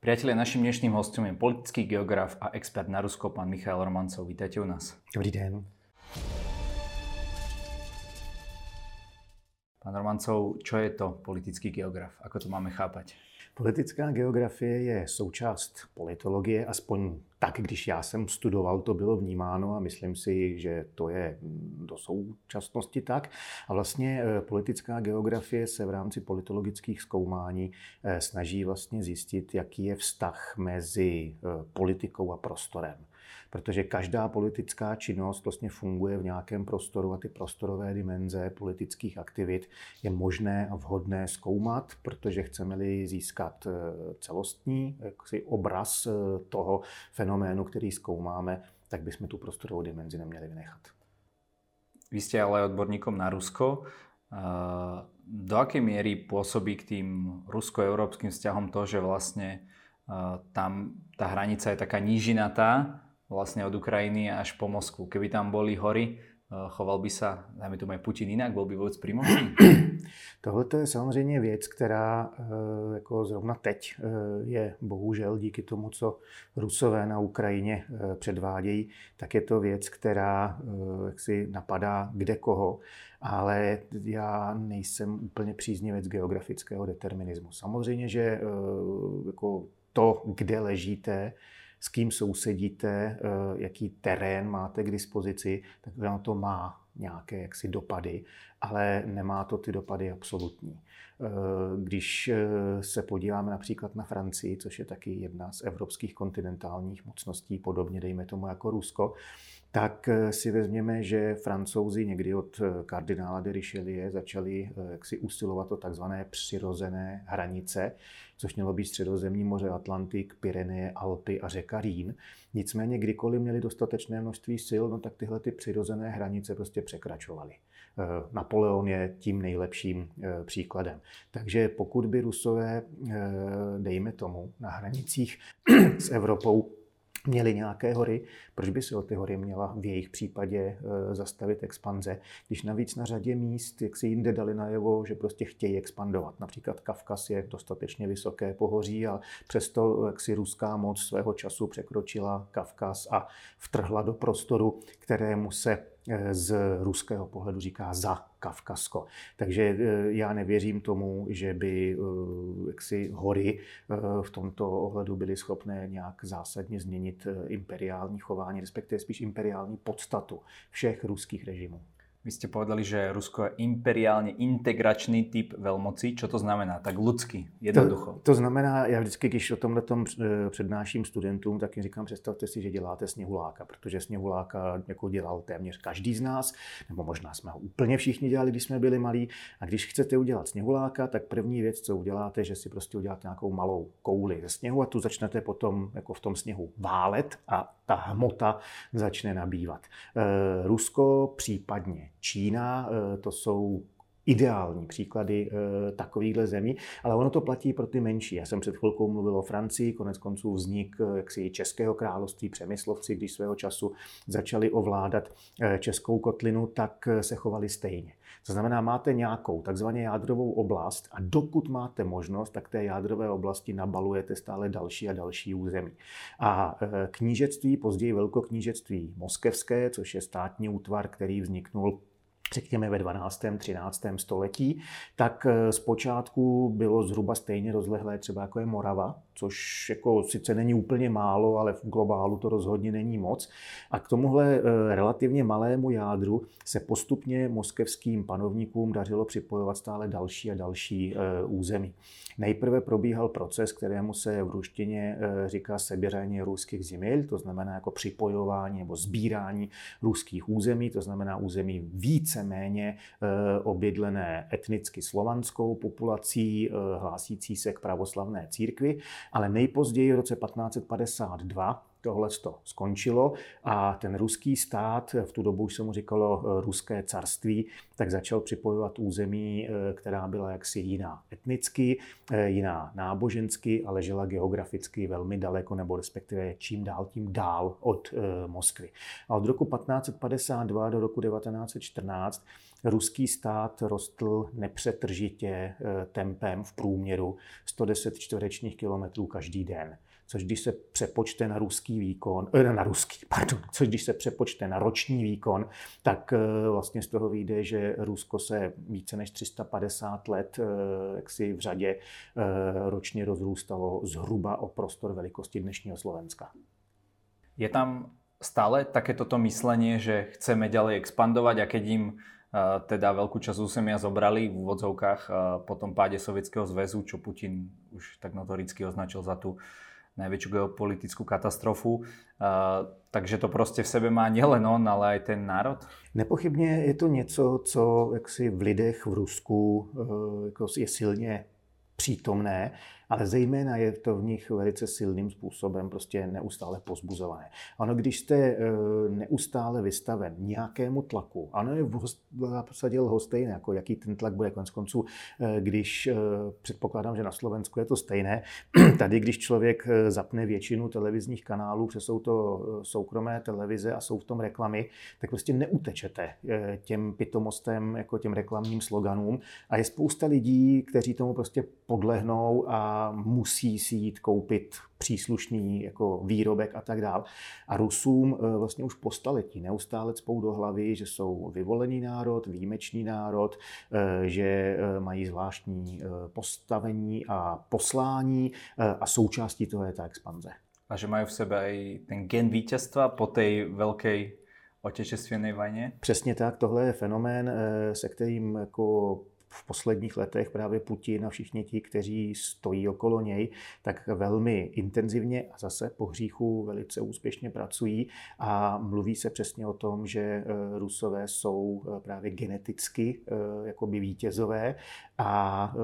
Priatelia, naším dnešným hostom je politický geograf a expert na Rusko, pán Michal Romancov. Vítajte u nás. Dobrý den. Pán Romancov, čo je to politický geograf? Ako to máme chápať? Politická geografie je součást politologie, aspoň tak, když já jsem studoval, to bylo vnímáno a myslím si, že to je do současnosti tak. A vlastně eh, politická geografie se v rámci politologických zkoumání eh, snaží vlastně zjistit, jaký je vztah mezi eh, politikou a prostorem protože každá politická činnost vlastně funguje v nějakém prostoru a ty prostorové dimenze politických aktivit je možné a vhodné zkoumat, protože chceme-li získat eh, celostní jaksi, obraz eh, toho fenoménu, který zkoumáme, tak bychom tu prostorovou dimenzi neměli vynechat. Vy jste ale odborníkom na Rusko. Eh, do jaké míry působí k tým rusko-európskym vzťahom to, že vlastně tam ta hranice je taká nížinatá, vlastne od Ukrajiny až po Moskvu. Keby tam boli hory, eh, choval by sa, dajme tomu Putin jinak, byl by vůbec pri Tohle je samozřejmě věc, která eh, jako zrovna teď eh, je bohužel díky tomu, co Rusové na Ukrajině předvádějí, tak je to věc, která jaksi napadá kde koho. Ale já nejsem úplně příznivec geografického determinismu. Samozřejmě, že jako to, kde ležíte, s kým sousedíte, eh, jaký terén máte k dispozici, tak na to má nějaké jaksi dopady, ale nemá to ty dopady absolutní. Eh, když eh, se podíváme například na Francii, což je taky jedna z evropských kontinentálních mocností, podobně dejme tomu jako Rusko, tak si vezměme, že francouzi někdy od kardinála de Richelieu začali jaksi usilovat o takzvané přirozené hranice, což mělo být středozemní moře, Atlantik, Pyreneje, Alpy a řeka Rýn. Nicméně, kdykoliv měli dostatečné množství sil, no tak tyhle ty přirozené hranice prostě překračovaly. Eh, Napoleon je tím nejlepším eh, příkladem. Takže pokud by Rusové, eh, dejme tomu, na hranicích s Evropou měli nějaké hory, proč by se o ty hory měla v jejich případě zastavit expanze, když navíc na řadě míst, jak si jinde dali najevo, že prostě chtějí expandovat. Například Kavkaz je dostatečně vysoké pohoří a přesto jak si ruská moc svého času překročila Kavkaz a vtrhla do prostoru, kterému se z ruského pohledu říká za Kavkazsko. Takže eh, já nevěřím tomu, že by eh, jaksi hory v tomto ohledu byly schopné nějak zásadně změnit imperiální chování, respektive spíš imperiální podstatu všech ruských režimů. Vy ste povedali, že Rusko je imperiálně integračný typ velmocí. Co to znamená? Tak ľudský, jednoducho. To, to znamená, já vždycky, když o tomhle tom eh, přednáším studentům, tak jim říkám, představte si, že děláte sněhuláka, protože sněhuláka jako dělal téměř každý z nás, nebo možná jsme ho úplně všichni dělali, když jsme byli malí. A když chcete udělat sněhuláka, tak první věc, co uděláte, že si prostě uděláte nějakou malou kouli ze sněhu a tu začnete potom jako v tom sněhu válet a ta hmota začne nabývat. Eh, Rusko, případně Čína, eh, to jsou ideální příklady e, takovýchhle zemí, ale ono to platí pro ty menší. Já jsem před chvilkou mluvil o Francii, konec konců vznik jaksi Českého království, Přemyslovci, když svého času začali ovládat e, Českou kotlinu, tak se chovali stejně. To znamená, máte nějakou takzvaně jádrovou oblast a dokud máte možnost, tak té jádrové oblasti nabalujete stále další a další území. A knížectví, později velkoknížectví moskevské, což je státní útvar, který vzniknul řekněme ve 12. 13. století, tak eh, zpočátku bylo zhruba stejně rozlehlé třeba jako je Morava, což jako sice není úplně málo, ale v globálu to rozhodně není moc. A k tomuhle eh, relativně malému jádru se postupně moskevským panovníkům dařilo připojovat stále další a další eh, území. Nejprve probíhal proces, kterému se v ruštině říká seběření ruských zeměl, to znamená jako připojování nebo sbírání ruských území, to znamená území více víceméně eh, obydlené etnicky slovanskou populací, eh, hlásící se k pravoslavné církvi, ale nejpozději v roce 1552 tohle to skončilo a ten ruský stát, v tu dobu už se mu říkalo eh, ruské carství, tak začal připojovat území, která byla jaksi jiná etnicky, jiná nábožensky a ležela geograficky velmi daleko, nebo respektive čím dál tím dál od Moskvy. A od roku 1552 do roku 1914 ruský stát rostl nepřetržitě tempem v průměru 110 čtverečních kilometrů každý den což když se přepočte na ruský výkon, eh, na ruský, pardon, což když se přepočte na roční výkon, tak eh, vlastně z toho vyjde, že Rusko se více než 350 let eh, jaksi v řadě ročně rozrůstalo zhruba o prostor velikosti dnešního Slovenska. Je tam stále také toto myslenie, že chceme ďalej expandovať a keď im teda veľkú časť územia zobrali v úvodzovkách po tom páde Sovětského zväzu, čo Putin už tak notoricky označil za tu najväčšiu geopolitickú katastrofu. takže to prostě v sebe má nielen on, ale aj ten národ? Nepochybně je to něco, co jaksi v lidech v Rusku eh, jako je silně přítomné ale zejména je to v nich velice silným způsobem prostě neustále pozbuzované. Ano, když jste eh, neustále vystaven nějakému tlaku, ano, je v zásadě lhostejné, jako jaký ten tlak bude konec konců, eh, když eh, předpokládám, že na Slovensku je to stejné. Tady, když člověk zapne většinu televizních kanálů, protože jsou to soukromé televize a jsou v tom reklamy, tak prostě neutečete těm pitomostem, jako těm reklamním sloganům. A je spousta lidí, kteří tomu prostě podlehnou a musí si jít koupit příslušný jako výrobek a tak dál. A Rusům eh, vlastně už po staletí neustále cpou do hlavy, že jsou vyvolený národ, výjimečný národ, eh, že eh, mají zvláštní postavení a poslání a součástí toho je ta expanze. A že mají v sebe i ten gen vítězstva po té velké otečestvěné vojně? Přesně tak, tohle je fenomén, se kterým jako v posledních letech právě Putin a všichni ti, kteří stojí okolo něj, tak velmi intenzivně a zase po hříchu velice úspěšně pracují a mluví se přesně o tom, že eh, Rusové jsou eh, právě geneticky eh, jakoby vítězové a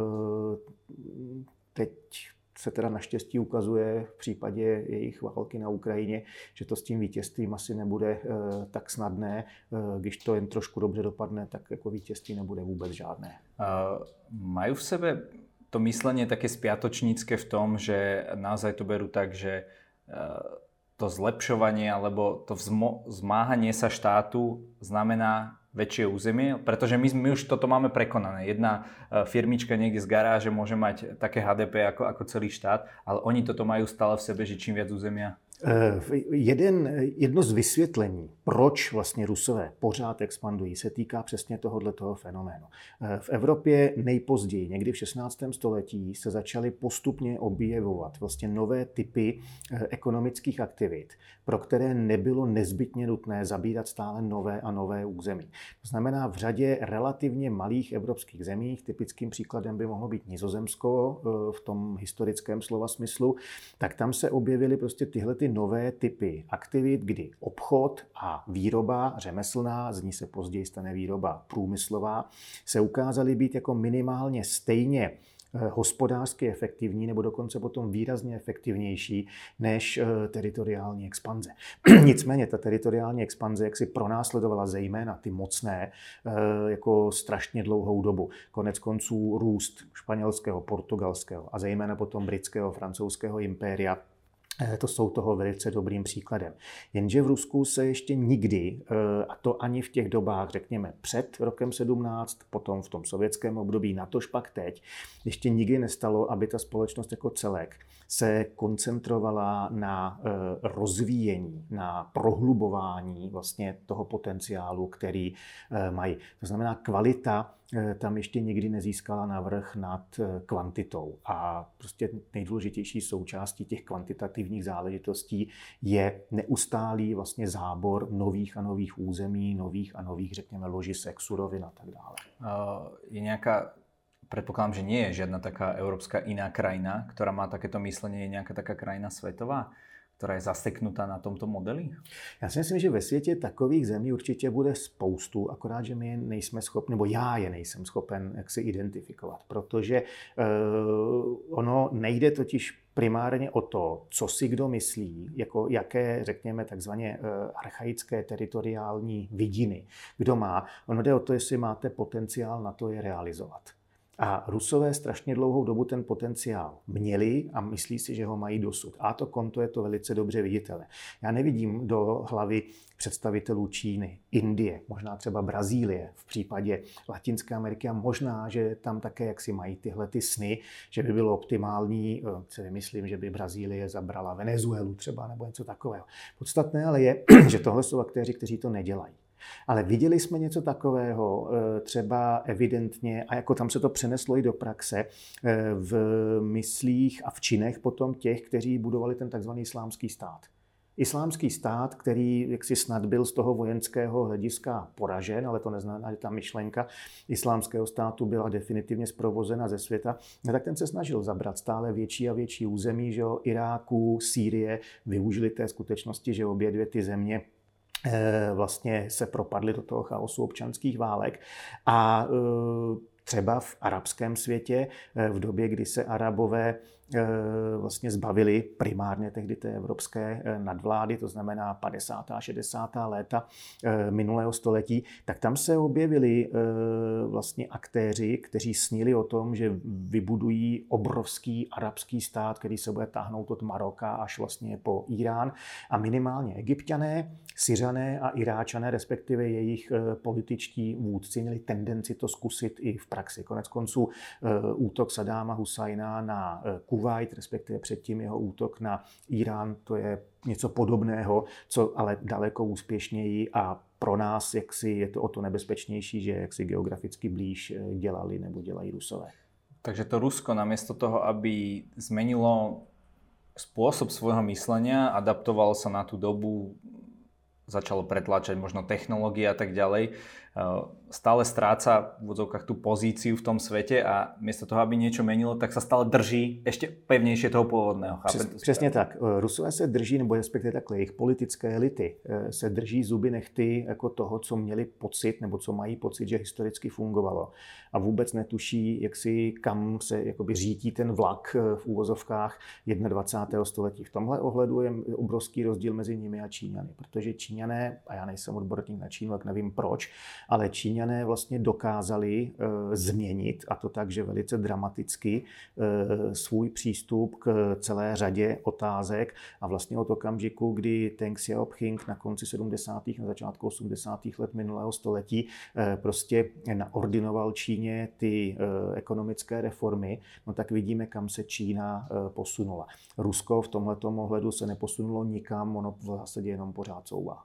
teď se teda naštěstí ukazuje v případě jejich války na Ukrajině, že to s tím vítězstvím asi nebude eh, tak snadné. Eh, když to jen trošku dobře dopadne, tak jako vítězství nebude vůbec žádné. Uh, mají v sebe to myslenie také spiatočnícke v tom, že naozaj to berú tak, že to zlepšovanie alebo to zmáhanie sa štátu znamená väčšie územie, pretože my, my už toto máme prekonané. Jedna e, firmička niekde z garáže môže mať také HDP ako, ako celý štát, ale oni toto majú stále v sebe, že čím viac územia, jeden, jedno z vysvětlení, proč vlastně Rusové pořád expandují, se týká přesně tohohle toho fenoménu. Eh, v Evropě nejpozději, někdy v 16. století, se začaly postupně objevovat vlastně nové typy eh, ekonomických aktivit, pro které nebylo nezbytně nutné zabírat stále nové a nové území. To znamená, v řadě relativně malých evropských zemích, typickým příkladem by mohlo být Nizozemsko v tom historickém slova smyslu, tak tam se objevily prostě tyhle ty ty nové typy aktivit, kdy obchod a výroba řemeslná, z ní se později stane výroba průmyslová, se ukázaly být jako minimálně stejně eh, hospodářsky efektivní nebo dokonce potom výrazně efektivnější než eh, teritoriální expanze. Nicméně ta teritoriální expanze jak si pronásledovala zejména ty mocné eh, jako strašně dlouhou dobu. Konec konců růst španělského, portugalského a zejména potom britského, francouzského impéria to jsou toho velice dobrým příkladem. Jenže v Rusku se ještě nikdy, eh, a to ani v těch dobách, řekněme, před rokem 17, potom v tom sovětském období, na to pak teď, ještě nikdy nestalo, aby ta společnost jako celek se koncentrovala na eh, rozvíjení, na prohlubování vlastně toho potenciálu, který mají. To znamená, kvalita Eh, tam ještě nikdy nezískala navrh nad eh, kvantitou. A prostě nejdůležitější součástí těch kvantitativních záležitostí je neustálý vlastně zábor nových a nových území, nových a nových, řekněme, ložisek, surovin a tak dále. Je nějaká Predpokladám, že nie je žiadna taká európska iná krajina, ktorá má takéto myslenie, je nejaká taká krajina svetová? Která je zaseknutá na tomto modeli? Já si myslím, že ve světě takových zemí určitě bude spoustu, akorát, že my je nejsme schopni, nebo já je nejsem schopen jak se identifikovat, protože uh, ono nejde totiž primárně o to, co si kdo myslí, jako jaké, řekněme, takzvaně uh, archaické teritoriální vidiny kdo má. Ono jde o to, jestli máte potenciál na to je realizovat. A Rusové strašně dlouhou dobu ten potenciál měli a myslí si, že ho mají dosud. A to konto je to velice dobře viditelné. Já nevidím do hlavy představitelů Číny, Indie, možná třeba Brazílie v případě Latinské Ameriky a možná, že tam také jak si mají tyhle ty sny, že by bylo optimální, eh, si vymyslím, že by Brazílie zabrala Venezuelu třeba nebo něco takového. Podstatné ale je, že tohle jsou aktéři, kteří to nedělají. Ale viděli jsme něco takového, eh, třeba evidentně, a jako tam se to přeneslo i do praxe, eh, v myslích a v činech potom těch, kteří budovali ten takzvaný islámský stát. Islámský stát, který jaksi snad byl z toho vojenského hlediska poražen, ale to neznamená, že ta myšlenka islámského státu byla definitivně zprovozena ze světa, no tak ten se snažil zabrat stále větší a větší území, že jo, Iráku, Sýrie, využili té skutečnosti, že obě dvě ty země vlastně se propadly do toho chaosu občanských válek. A eh, třeba v arabském světě, eh, v době, kdy se arabové Eh, vlastně zbavili primárně tehdy té evropské eh, nadvlády, to znamená 50. a 60. léta eh, minulého století, tak tam se objevili vlastně aktéři, kteří snili o tom, že vybudují obrovský arabský stát, který se bude táhnout od Maroka až vlastně po Irán a minimálně egyptiané, syřané a iráčané, respektive jejich političtí vůdci, měli tendenci to zkusit i v praxi. Konec konců útok Sadáma Husajna na Kuwait, respektive předtím jeho útok na Irán, to je něco podobného, co ale daleko úspěšněji a pro nás jaksi je to o to nebezpečnější, že jaksi geograficky blíž eh, dělali nebo dělají Rusové. Takže to Rusko namiesto toho, aby zmenilo spôsob svojho myslenia, adaptovalo sa na tú dobu, začalo pretlačať možno technológie a tak ďalej, stále stráca v úvodzovkách tú pozíciu v tom svete a miesto toho, aby niečo menilo, tak sa stále drží ešte pevnejšie toho původného. Přes, přesně tak. Eh, Rusové se drží, nebo respektive takhle, jejich politické elity eh, se drží zuby nechty jako toho, co měli pocit, nebo co mají pocit, že historicky fungovalo. A vůbec netuší, jak si kam se jakoby řítí ten vlak v úvozovkách 21. století. V tomhle ohledu je obrovský rozdíl mezi nimi a Číňany, protože Číňané, a já nejsem odborník na Čínu, tak nevím proč, ale Číňané vlastně dokázali eh, změnit, a to tak, že velice dramaticky, eh, svůj přístup k celé řadě otázek a vlastně od okamžiku, kdy Teng Xiaoping na konci 70. na začátku 80. let minulého století eh, prostě naordinoval Číně ty ekonomické reformy, no tak vidíme, kam se Čína posunula. Rusko v tomto ohledu se neposunulo nikam, ono v zásadě jenom pořád couvá.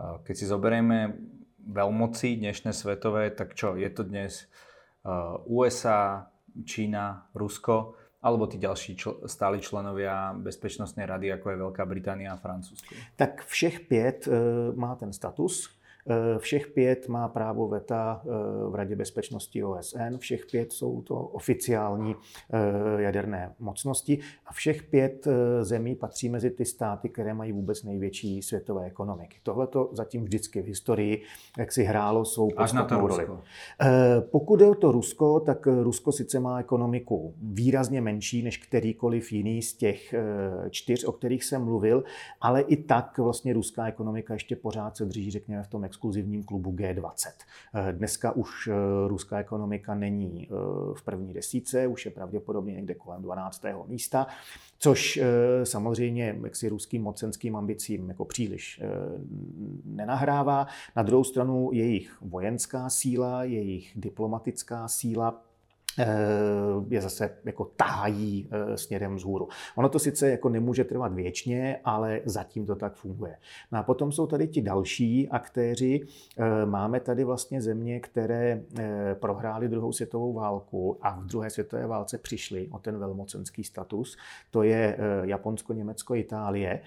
Keď si zoberieme veľmoci dnešné svetové, tak čo, je to dnes uh, USA, Čína, Rusko, alebo tí ďalší čl- stáli členovia Bezpečnostnej rady, ako je Veľká Británia a Francúzsko? Tak všech pět má ten status. Eh, všech pět má právo veta eh, v Radě bezpečnosti OSN, všech pět jsou to oficiální eh, jaderné mocnosti a všech pět zemí patří mezi ty státy, které mají vůbec největší světové ekonomiky. Tohle to zatím vždycky v historii jak si hrálo svou podstatnou roli. Pokud je o to Rusko, tak Rusko sice má ekonomiku výrazně menší než kterýkoliv jiný z těch čtyř, o kterých jsem mluvil, ale i tak vlastně ruská ekonomika ještě pořád se drží, řekněme, v tom exkluzivním klubu G20. Eh, dneska už eh, ruská ekonomika není eh, v první desíce, už je pravděpodobně někde kolem 12. místa, což samozřejmě jaksi ruským mocenským ambicím jako příliš nenahrává. Na druhou stranu jejich vojenská síla, jejich diplomatická síla je zase jako tahají eh, směrem vzhůru. Ono to sice jako nemůže trvat věčně, ale zatím to tak funguje. No a potom jsou tady ti další aktéři. Eh, máme tady vlastně země, které prohrály druhou světovou válku a v druhé světové válce přišly o ten velmocenský status. To je Japonsko, Německo, Itálie.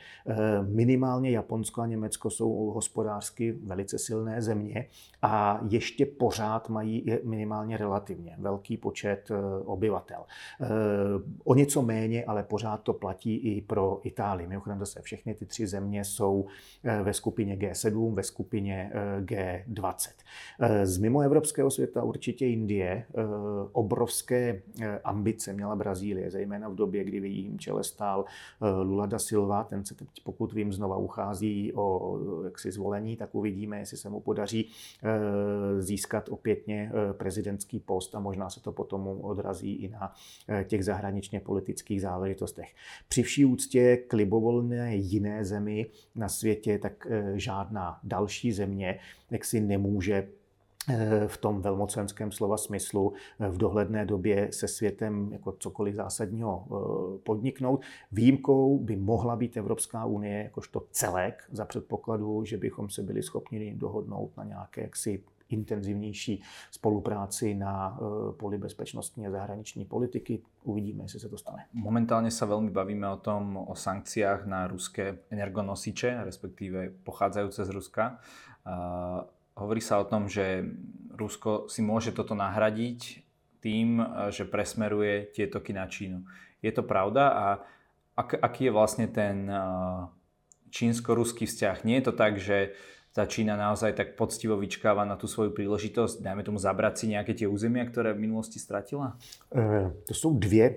Minimálně Japonsko a Německo jsou hospodářsky velice silné země a ještě pořád mají minimálně relativně velký počet počet eh, obyvatel. Eh, o něco méně, ale pořád to platí i pro Itálii. Mimochodem zase všechny ty tři země jsou eh, ve skupině G7, ve skupině G20. Z mimo evropského světa určitě Indie. Obrovské ambice měla Brazílie, zejména v době, kdy v jejím čele stál Lula da Silva. Ten se teď, pokud vím, znova uchází o jaksi zvolení, tak uvidíme, jestli se mu podaří získat opětně prezidentský post a možná se to potom odrazí i na těch zahraničně politických záležitostech. Při vší úctě k libovolné jiné zemi na světě, tak žádná další země jak si nemůže Eh, v tom velmocenském slova smyslu eh, v dohledné době se světem jako cokoliv zásadního eh, podniknout. Výjimkou by mohla být Evropská unie jakožto celek za předpokladu, že bychom se byli schopni dohodnout na nějaké jaksi intenzivnější spolupráci na poli bezpečnostní a zahraniční politiky. Uvidíme, jestli se to stane. Momentálně se velmi bavíme o tom, o sankciách na ruské energonosiče, respektíve pochádzajúce z Ruska. Hovorí sa o tom, že Rusko si môže toto nahradiť tým, že presmeruje tie toky na Čínu. Je to pravda a ak, aký je vlastne ten čínsko-ruský vzťah? Nie je to tak, že tá Čína naozaj tak poctivo vyčkáva na tú svoju príležitosť, dajme tomu zabrať si nejaké tie územia, ktoré v minulosti ztratila? E, to jsou dvě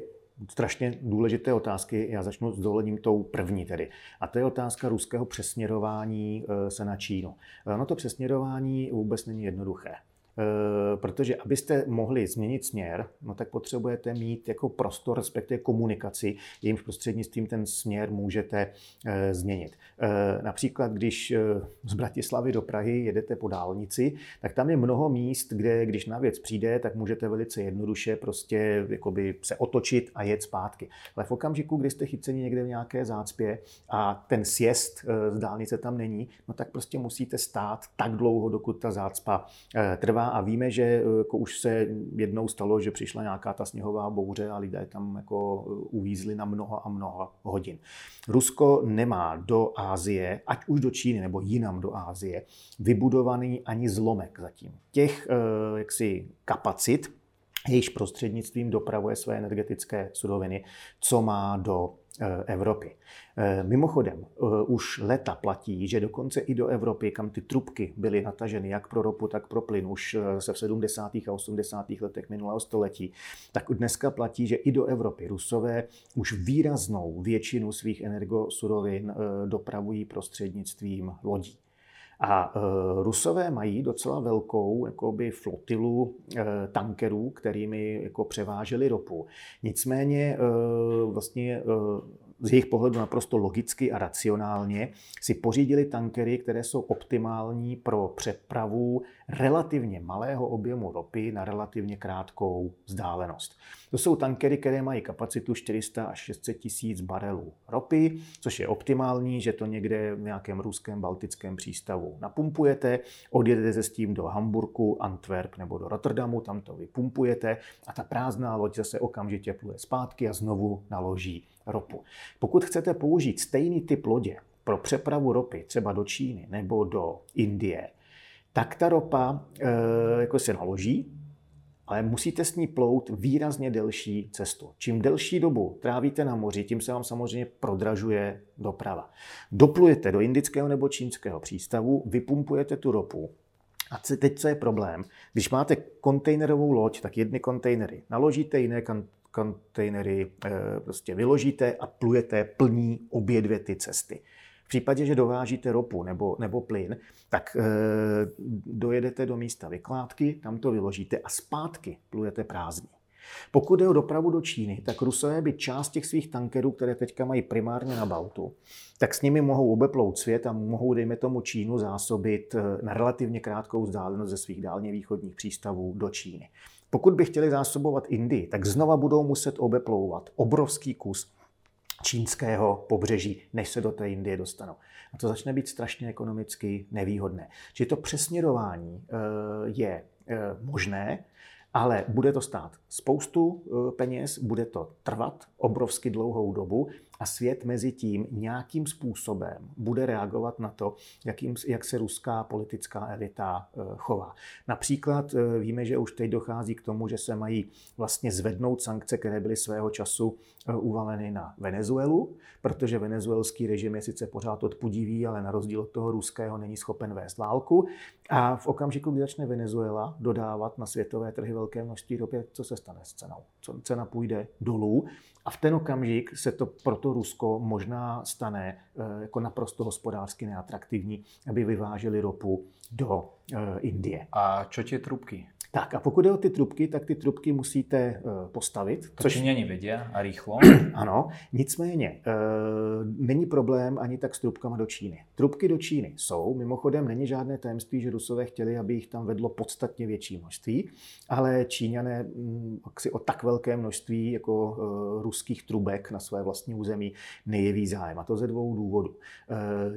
strašně důležité otázky. Já začnu s dovolením tou první tedy. A to je otázka ruského přesměrování eh, se na Čínu. No to přesměrování vůbec není jednoduché. Eh, protože abyste mohli změnit směr, no tak potřebujete mít jako prostor, respektive komunikaci, jejímž prostřednictvím ten směr můžete eh, změnit. Eh, například, když z Bratislavy do Prahy jedete po dálnici, tak tam je mnoho míst, kde když na věc přijde, tak můžete velice jednoduše prostě jakoby se otočit a jet zpátky. Ale v okamžiku, kdy jste chyceni někde v nějaké zácpě a ten sjezd z dálnice tam není, no tak prostě musíte stát tak dlouho, dokud ta zácpa trvá a víme, že eh, jako už se jednou stalo, že přišla nějaká ta sněhová bouře a lidé tam jako eh, uvízli na mnoho a mnoho hodin. Rusko nemá do Ázie, ať už do Číny nebo jinam do Ázie, vybudovaný ani zlomek zatím. Těch eh, jaksi kapacit, jejíž prostřednictvím dopravuje své energetické suroviny, co má do Evropy. Eh, mimochodem, eh, už leta platí, že dokonce i do Evropy, kam ty trubky byly nataženy jak pro ropu, tak pro plyn už se v 70. a 80. letech minulého století, tak dneska platí, že i do Evropy Rusové už výraznou většinu svých energosurovin dopravují prostřednictvím lodí. A Rusové mají docela velkou jakoby, flotilu tankerů, kterými jako převáželi ropu. Nicméně vlastně z jejich pohledu naprosto logicky a racionálně si pořídili tankery, které jsou optimální pro přepravu relativně malého objemu ropy na relativně krátkou vzdálenost. To jsou tankery, které mají kapacitu 400 až 600 tisíc barelů ropy, což je optimální, že to někde v nějakém ruském baltickém přístavu napumpujete, odjedete se s tím do Hamburku, Antwerp nebo do Rotterdamu, tam to vypumpujete a ta prázdná loď zase okamžitě pluje zpátky a znovu naloží ropu. Pokud chcete použít stejný typ lodě pro přepravu ropy třeba do Číny nebo do Indie, tak ta ropa e, jako se naloží, ale musíte s ní plout výrazně delší cestu. Čím delší dobu trávíte na moři, tím se vám samozřejmě prodražuje doprava. Doplujete do indického nebo čínského přístavu, vypumpujete tu ropu, a teď co je problém? Když máte kontejnerovou loď, tak jedny kontejnery naložíte, jiné kontejnery eh, prostě vyložíte a plujete plní obě dvě ty cesty. V případě, že dovážíte ropu nebo, nebo plyn, tak e, dojedete do místa vykládky, tam to vyložíte a zpátky plujete prázdní. Pokud jde o dopravu do Číny, tak Rusové by část těch svých tankerů, které teďka mají primárně na Baltu, tak s nimi mohou obeplout svět a mohou, dejme tomu, Čínu zásobit eh, na relativně krátkou vzdálenost ze svých dálně východních přístavů do Číny. Pokud by chtěli zásobovat Indii, tak znova budou muset obeplouvat obrovský kus čínského pobřeží, než se do té Indie dostanou. A to začne být strašně ekonomicky nevýhodné. Čili to přesměrování eh, je eh, možné, ale bude to stát spoustu eh, peněz, bude to trvat obrovsky dlouhou dobu a svět mezi tím nějakým způsobem bude reagovat na to, jakým, jak se ruská politická elita eh, chová. Například eh, víme, že už teď dochází k tomu, že se mají vlastně zvednout sankce, které byly svého času eh, uvaleny na Venezuelu, protože venezuelský režim je sice pořád odpudivý, ale na rozdíl od toho ruského není schopen vést válku. A v okamžiku, kdy začne Venezuela dodávat na světové trhy velké množství ropy, co se stane s cenou? Cena půjde dolů a v ten okamžik se to pro to Rusko možná stane eh, jako naprosto hospodářsky neatraktivní, aby vyváželi ropu do eh, Indie. A čo tie trubky? Tak a pokud jde o ty trubky, tak ty trubky musíte eh, postavit. To což Číňani vědí a rychlo. ano, nicméně eh, není problém ani tak s trubkama do Číny. Trubky do Číny jsou, mimochodem není žádné tajemství, že Rusové chtěli, aby jich tam vedlo podstatně větší množství, ale Číňané mm, si o tak velké množství jako eh, ruských trubek na své vlastní území nejeví zájem. A to ze dvou důvodů.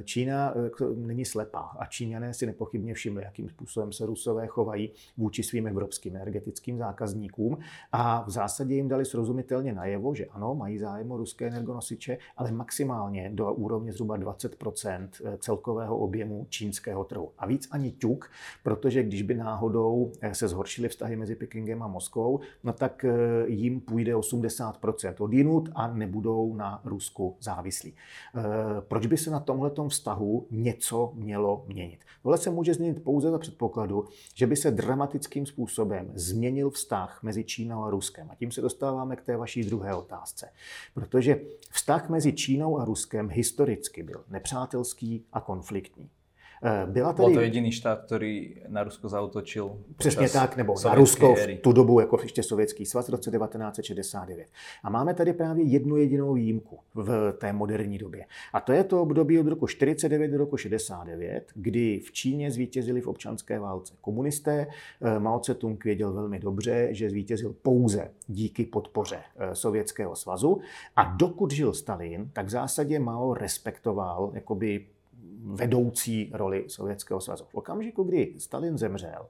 Čína není slepá a Číňané si nepochybně všimli, jakým způsobem se Rusové chovají vůči svým evropským energetickým zákazníkům a v zásadě jim dali srozumitelně najevo, že ano, mají zájem o ruské energonosiče, ale maximálně do úrovně zhruba 20% celkového objemu čínského trhu. A víc ani ťuk, protože když by náhodou eh, se zhoršily vztahy mezi Pekingem a Moskvou, no tak eh, jim půjde 80 od jinut a nebudou na Rusku závislí. Eh, proč by se na tomhle vztahu něco mělo měnit? Tohle se může změnit pouze za předpokladu, že by se dramatickým způsobem způsobem změnil vztah mezi Čínou a Ruskem. A tím se dostáváme k té vaší druhé otázce. Protože vztah mezi Čínou a Ruskem historicky byl nepřátelský a konfliktní. Eh, byla tady... Byl to jediný štát, který na Rusko zautočil? Přesně tak, nebo na Rusko v tu dobu jako ještě Sovětský svaz v roce 1969. A máme tady právě jednu jedinou výjimku v té moderní době. A to je to období od roku 49 do roku 69, kdy v Číně zvítězili v občanské válce komunisté. Eh, Mao Tse-tung věděl velmi dobře, že zvítězil pouze díky podpoře eh, Sovětského svazu. A dokud žil Stalin, tak v zásadě Mao respektoval jakoby vedoucí roli Sovětského svazu. V okamžiku, kdy Stalin zemřel,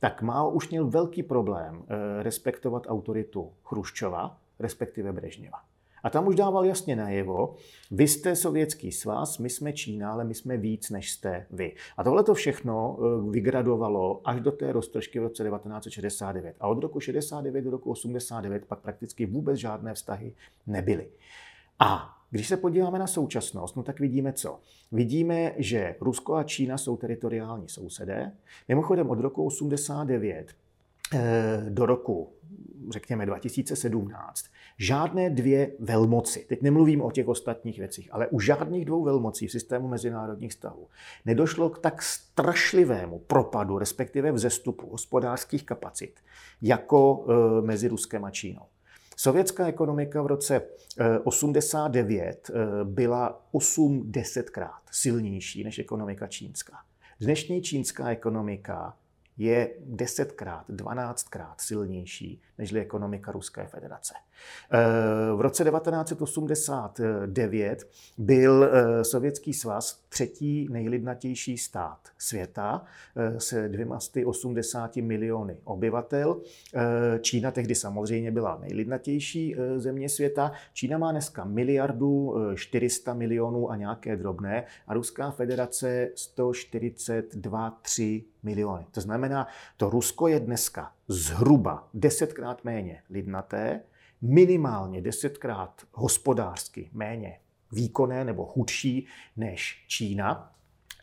tak Mao už měl velký problém eh, respektovat autoritu Chruščova, respektive Brežněva. A tam už dával jasně najevo, vy jste sovětský svaz, my jsme Čína, ale my jsme víc, než jste vy. A tohle to všechno eh, vygradovalo až do té roztržky v roce 1969. A od roku 69 do roku 89 pak prakticky vůbec žádné vztahy nebyly. A když se podíváme na současnost, no tak vidíme co? Vidíme, že Rusko a Čína jsou teritoriální sousedé. Mimochodem od roku 89 eh, do roku, řekněme 2017, žádné dvě velmoci, teď nemluvím o těch ostatních věcích, ale u žádných dvou velmocí v systému mezinárodních vztahů nedošlo k tak strašlivému propadu, respektive vzestupu hospodářských kapacit, jako eh, mezi Ruskem a Čínou. Sovětská ekonomika v roce 89 eh, eh, byla 8-10 krát silnější než ekonomika čínská. Dnešní čínská ekonomika je desetkrát, dvanáctkrát silnější než ekonomika Ruské federace. Eh, v roce 1989 byl eh, Sovětský svaz třetí nejlidnatější stát světa eh, se 280 miliony obyvatel. Čína tehdy samozřejmě byla nejlidnatější země světa. Čína má dneska miliardu 400 milionů a nějaké drobné a Ruská federace 142 3 miliony. To znamená, to Rusko je dneska zhruba desetkrát méně lidnaté, minimálně desetkrát hospodářsky méně výkonné nebo chudší než Čína.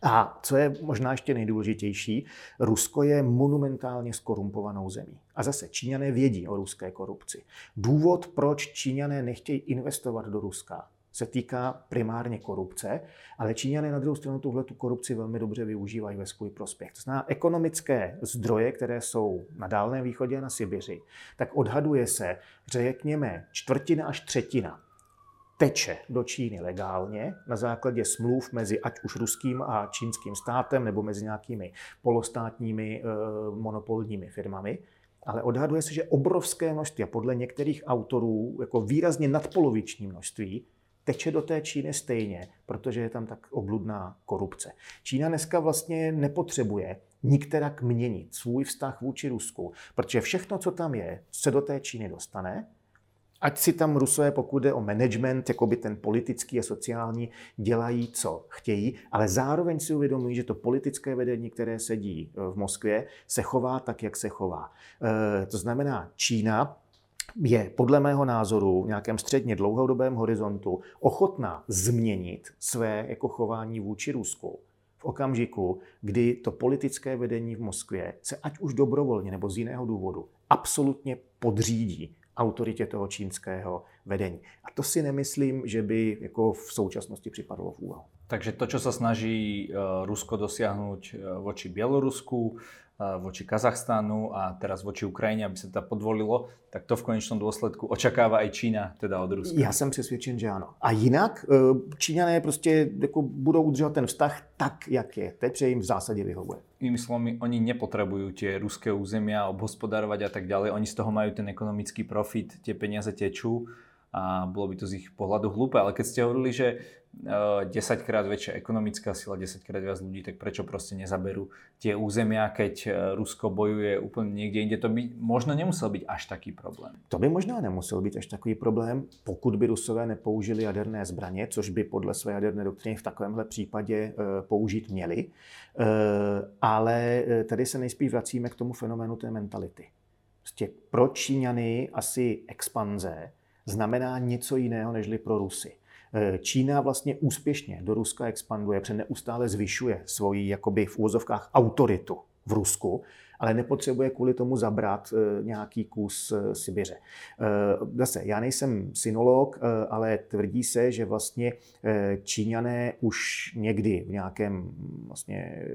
A co je možná ještě nejdůležitější, Rusko je monumentálně skorumpovanou zemí. A zase Číňané vědí o ruské korupci. Důvod, proč Číňané nechtějí investovat do Ruska, se týká primárně korupce, ale Číňané na druhou stranu tuhle tu korupci velmi dobře využívají ve svůj prospěch. To znamená ekonomické zdroje, které jsou na Dálném východě a na Sibiři, tak odhaduje se, že řekněme čtvrtina až třetina teče do Číny legálně na základě smluv mezi ať už ruským a čínským státem nebo mezi nějakými polostátními e, monopolními firmami. Ale odhaduje se, že obrovské množství, a podle některých autorů jako výrazně nadpoloviční množství, teče do té Číny stejně, protože je tam tak obludná korupce. Čína dneska vlastně nepotřebuje nikterak měnit svůj vztah vůči Rusku, protože všechno, co tam je, se do té Číny dostane, Ať si tam Rusové, pokud jde o management, jako by ten politický a sociální, dělají, co chtějí, ale zároveň si uvědomují, že to politické vedení, které sedí v Moskvě, se chová tak, jak se chová. E, to znamená, Čína je podle mého názoru v nějakém středně dlouhodobém horizontu ochotná změnit své jako chování vůči Rusku v okamžiku, kdy to politické vedení v Moskvě se ať už dobrovolně nebo z jiného důvodu absolutně podřídí autoritě toho čínského vedení. A to si nemyslím, že by jako v současnosti připadlo v úvahu. Takže to, čo sa snaží eh, Rusko dosiahnuť eh, voči Bielorusku, voči Kazachstánu a teraz voči Ukrajině, aby se to podvolilo, tak to v konečnom důsledku očakává i Čína, teda od Ruska. Já jsem přesvědčen, že ano. A jinak e, Číňané prostě jako budou udržovat ten vztah tak, jak je. Teď, že jim v zásadě vyhovuje. Inými slovami, oni nepotřebují tie ruské územia obhospodarovat a tak dále. Oni z toho mají ten ekonomický profit, tie peniaze tečú a bylo by to z ich pohľadu hlúpe. Ale keď ste hovorili, že 10 eh, krát väčšia ekonomická sila, 10 krát viac ľudí, tak prečo prostě nezaberú tie územia, keď eh, Rusko bojuje úplně někde jinde? To by možno nemusel být až taký problém. To by možná nemusel být až takový problém, pokud by Rusové nepoužili jaderné zbraně, což by podle své jaderné doktriny v takovémhle případě eh, použít měli. Ale tady se nejspíš vracíme k tomu fenoménu té mentality. Prostě pro Číňany asi expanze znamená něco jiného nežli pro Rusy. Eh, Čína vlastně úspěšně do Ruska expanduje, protože neustále zvyšuje svoji jakoby v úvozovkách autoritu v Rusku ale nepotřebuje kvůli tomu zabrat eh, nějaký kus eh, Sibiře. Eh, zase, já nejsem synolog, ale tvrdí se, že vlastně Číňané už někdy v nějakém vlastně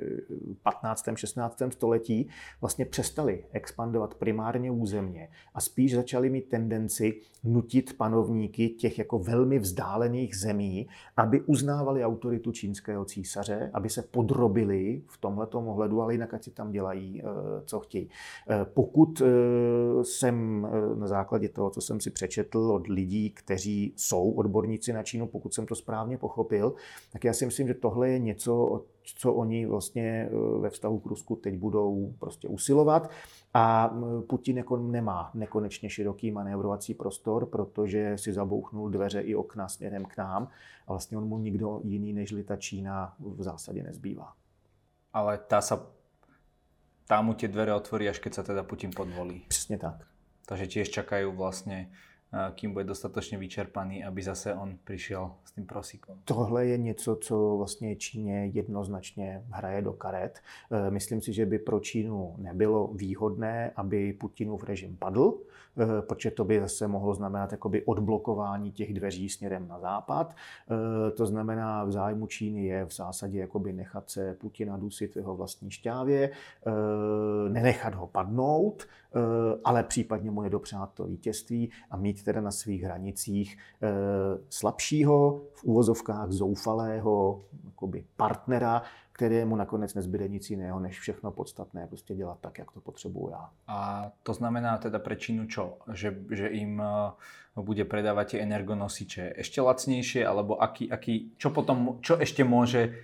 15. 16. století vlastně přestali expandovat primárně územně a spíš začali mít tendenci nutit panovníky těch jako velmi vzdálených zemí, aby uznávali autoritu čínského císaře, aby se podrobili v tomhletom ohledu, ale jinak ať si tam dělají co chtějí. Eh, pokud eh, jsem eh, na základě toho, co jsem si přečetl od lidí, kteří jsou odborníci na Čínu, pokud jsem to správně pochopil, tak já si myslím, že tohle je něco, co oni vlastně ve vztahu k Rusku teď budou prostě usilovat. A Putin jako nemá nekonečně široký manévrovací prostor, protože si zabouchnul dveře i okna směrem k nám a vlastně on mu nikdo jiný než ta Čína v zásadě nezbývá. Ale ta se tam mu tie dvere otvorí, až keď sa teda Putin podvolí. Přesně tak. Takže tiež čakajú vlastne kým bude dostatečně vyčerpaný, aby zase on přišel s tím prosíkom. Tohle je něco, co vlastně Číně jednoznačně hraje do karet. E, myslím si, že by pro Čínu nebylo výhodné, aby Putinův režim padl, protože to by zase mohlo znamenat jakoby odblokování těch dveří směrem na západ. E, to znamená, v zájmu Číny je v zásadě jakoby nechat se Putina dusit v jeho vlastní šťávě, nenechat ho padnout, ale případně mu nedopřát to vítězství a mít teda na svých hranicích eh, slabšího, v úvozovkách zoufalého jakoby partnera, kterému nakonec nezbyde nic jiného, než všechno podstatné prostě dělat tak, jak to potřebuju já. A to znamená teda pre Čínu čo? Že, že im eh, bude predávať tie energonosiče ešte lacnejšie, alebo aký, aký, čo potom, čo ešte môže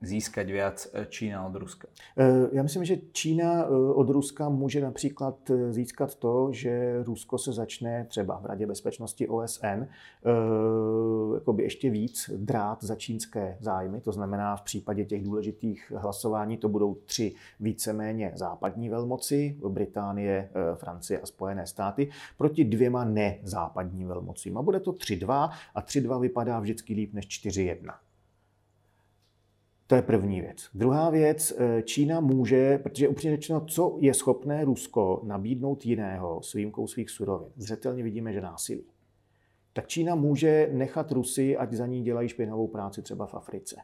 získat víc eh, Čína od Ruska? Eh, já myslím, že Čína eh, od Ruska může například získat to, že Rusko se začne třeba v Radě bezpečnosti OSN jakoby ještě víc drát za čínské zájmy. To znamená, v případě těch důležitých hlasování to budou tři víceméně západní velmoci, Británie, Francie a Spojené státy, proti dvěma nezápadním velmocím. A bude to 3-2 a 3-2 vypadá vždycky líp než 4-1. To je první věc. Druhá věc, eh, Čína může, protože upřímně řečeno, co je schopné Rusko nabídnout jiného s výjimkou svých surovin? Zřetelně vidíme, že násilí. Tak Čína může nechat Rusy, ať za ní dělají špinavou práci třeba v Africe.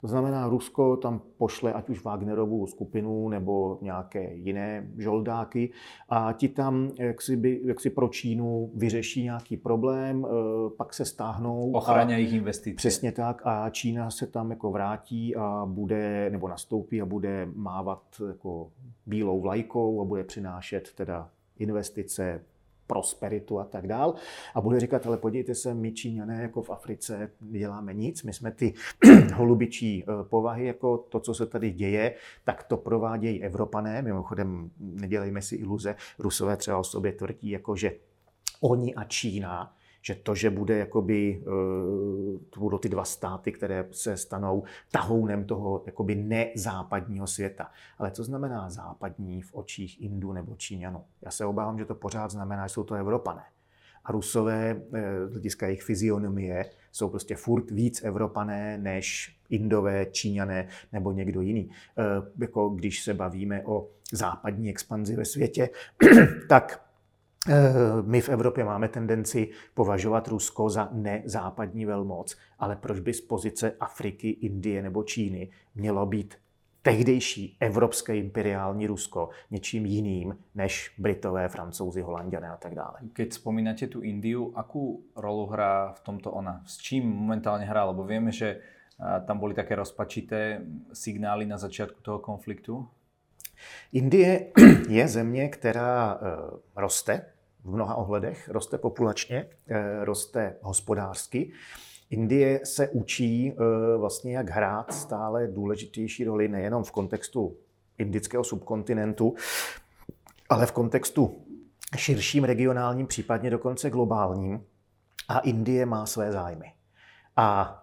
To znamená, Rusko tam pošle ať už Wagnerovu skupinu nebo nějaké jiné žoldáky a ti tam jak si, by, jak si pro Čínu vyřeší nějaký problém, eh, pak se stáhnou. Ochraně jejich investice. Přesně tak a Čína se tam jako vrátí a bude, nebo nastoupí a bude mávat jako bílou vlajkou a bude přinášet teda investice, prosperitu a tak dál. A bude říkat, ale podívejte se, my Číňané jako v Africe neděláme nic, my jsme ty holubičí eh, povahy, jako to, co se tady děje, tak to provádějí Evropané. Mimochodem, nedělejme si iluze, Rusové třeba o sobě tvrdí, jako že oni a Čína že to, že bude jakoby, eh, to budou ty dva státy, které se stanou tahounem toho jakoby nezápadního světa. Ale co znamená západní v očích Indů nebo Číňanů? Já se obávám, že to pořád znamená, že jsou to Evropané. A Rusové eh, z hlediska jejich fyzionomie jsou prostě furt víc Evropané než Indové, Číňané nebo někdo jiný. E, jako když se bavíme o západní expanzi ve světě, tak my v Evropě máme tendenci považovat Rusko za nezápadní velmoc, ale proč by z pozice Afriky, Indie nebo Číny mělo být tehdejší evropské imperiální Rusko něčím jiným než Britové, Francouzi, Holanděné a tak dále. Keď spomínáte tu Indiu, akú rolu hrá v tomto ona? S čím momentálně hrá? Lebo vieme, že tam byly také rozpačité signály na začátku toho konfliktu. Indie je země, která eh, roste v mnoha ohledech, roste populačně, eh, roste hospodářsky. Indie se učí eh, vlastně, jak hrát stále důležitější roli nejenom v kontextu indického subkontinentu, ale v kontextu širším regionálním, případně dokonce globálním. A Indie má své zájmy. A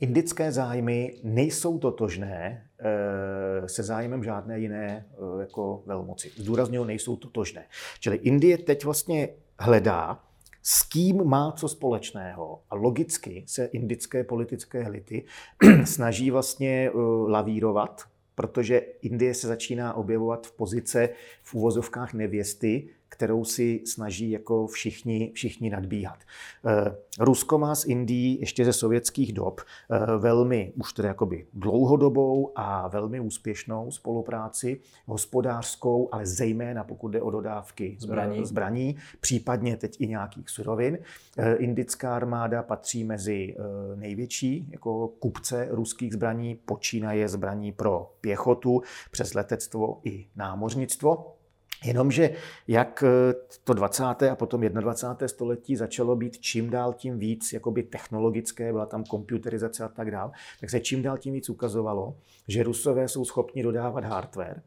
indické zájmy nejsou totožné eh, se zájmem žádné jiné eh, jako velmoci. Zdůrazňuji, nejsou totožné. Čili Indie teď vlastně hledá, s kým má co společného. A logicky se indické politické elity snaží vlastně uh, lavírovat, protože Indie se začíná objevovat v pozice v úvozovkách nevěsty, kterou si snaží jako všichni, všichni nadbíhat. Eh, Rusko má s Indií ještě ze sovětských dob eh, velmi, už tedy jakoby dlouhodobou a velmi úspěšnou spolupráci, hospodářskou, ale zejména pokud jde o dodávky zbraní, zbraní případně teď i nějakých surovin. Eh, indická armáda patří mezi největší jako kupce ruských zbraní, počínaje zbraní pro pěchotu, přes letectvo i námořnictvo. Jenomže jak eh, to 20. a potom 21. století začalo být čím dál tím víc jakoby technologické, byla tam komputerizace a tak dále, tak se čím dál tím víc ukazovalo, že Rusové jsou schopni dodávat hardware,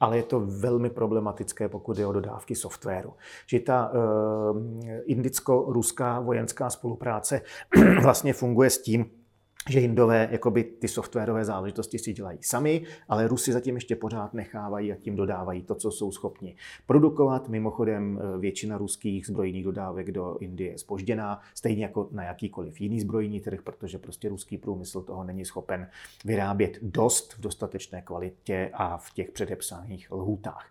ale je to velmi problematické, pokud je o dodávky softwaru. Že ta uh, indicko-ruská vojenská spolupráce vlastně funguje s tím, že Indové jakoby ty softwarové záležitosti si dělají sami, ale Rusy zatím ještě pořád nechávají a tím dodávají to, co jsou schopni produkovat. Mimochodem eh, většina ruských zbrojních dodávek do Indie je spožděná, stejně jako na jakýkoliv jiný zbrojní trh, protože prostě ruský průmysl toho není schopen vyrábět dost v dostatečné kvalitě a v těch předepsaných lhůtách.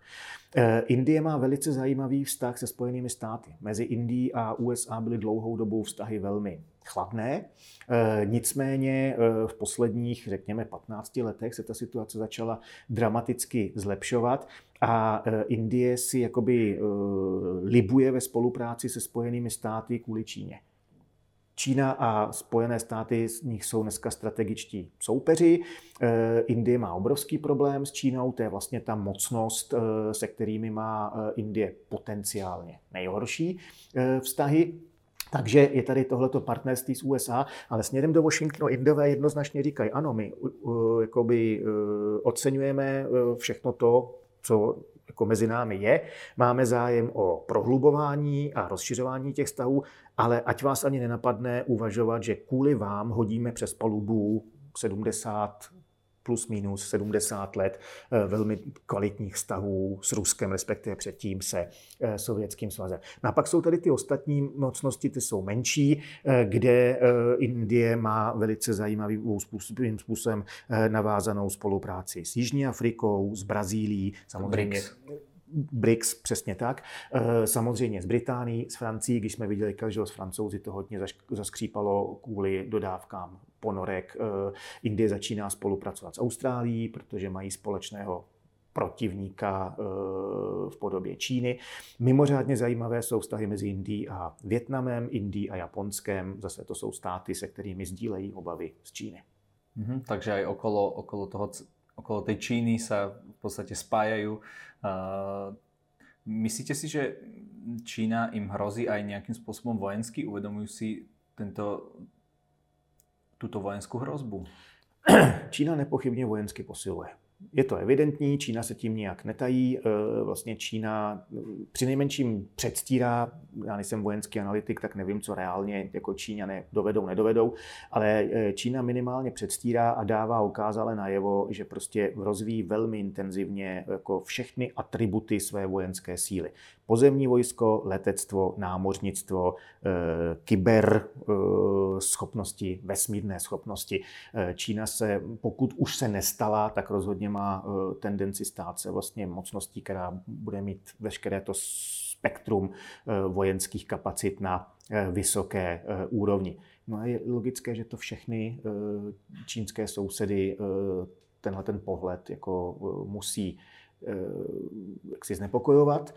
Eh, Indie má velice zajímavý vztah se Spojenými státy. Mezi Indií a USA byly dlouhou dobu vztahy velmi chladné. Eh, nicméně eh, v posledních, řekněme, 15 letech se ta situace začala dramaticky zlepšovat a Indie si jakoby libuje ve spolupráci se Spojenými státy kvůli Číně. Čína a Spojené státy z nich jsou dneska strategičtí soupeři. Indie má obrovský problém s Čínou, to je vlastně ta mocnost, se kterými má Indie potenciálně nejhorší vztahy. Takže je tady tohleto partnerství s USA, ale směrem do Washingtonu Indové jednoznačně říkají, ano, my jakoby, oceňujeme všechno to, co jako mezi námi je. Máme zájem o prohlubování a rozšiřování těch vztahů, ale ať vás ani nenapadne uvažovat, že kvůli vám hodíme přes palubu 70 plus minus 70 let eh, velmi kvalitních vztahů s Ruskem, respektive předtím se eh, Sovětským svazem. No a pak jsou tady ty ostatní mocnosti, ty jsou menší, eh, kde Indie má velice zajímavým způsobem navázanou spolupráci s Jižní Afrikou, s Brazílií, samozřejmě. BRICS, přesně tak. Samozřejmě s Británií, s Francií, když jsme viděli, že s Francouzi to hodně zaskřípalo kvůli dodávkám ponorek. Eh, Indie začíná spolupracovat s Austrálií, protože mají společného protivníka eh, v podobě Číny. Mimořádně zajímavé jsou vztahy mezi Indií a Větnamem, Indií a Japonskem. Zase to jsou státy, se kterými sdílejí obavy z Číny. Mm-hmm, takže aj okolo, okolo, toho, okolo tej Číny sa v podstate spájajú. Uh, myslíte si, že Čína im hrozí aj nejakým spôsobom vojensky? Uvedomujú si tento, tuto vojenskou hrozbu? Čína nepochybně vojensky posiluje. Je to evidentní, Čína se tím nijak netají. E, vlastně Čína při nejmenším předstírá, já nejsem vojenský analytik, tak nevím, co reálně jako Číňané dovedou, nedovedou, ale e, Čína minimálně předstírá a dává ukázale najevo, že prostě rozvíjí velmi intenzivně jako všechny atributy své vojenské síly. Pozemní vojsko, letectvo, námořnictvo, e, kyber schopnosti, vesmírné schopnosti. Čína se, pokud už se nestala, tak rozhodně má eh, tendenci stát se vlastně mocností, která bude mít veškeré to spektrum eh, vojenských kapacit na eh, vysoké úrovni. No a je logické, že to všechny čínské sousedy tenhle ten pohled jako musí jak si znepokojovat.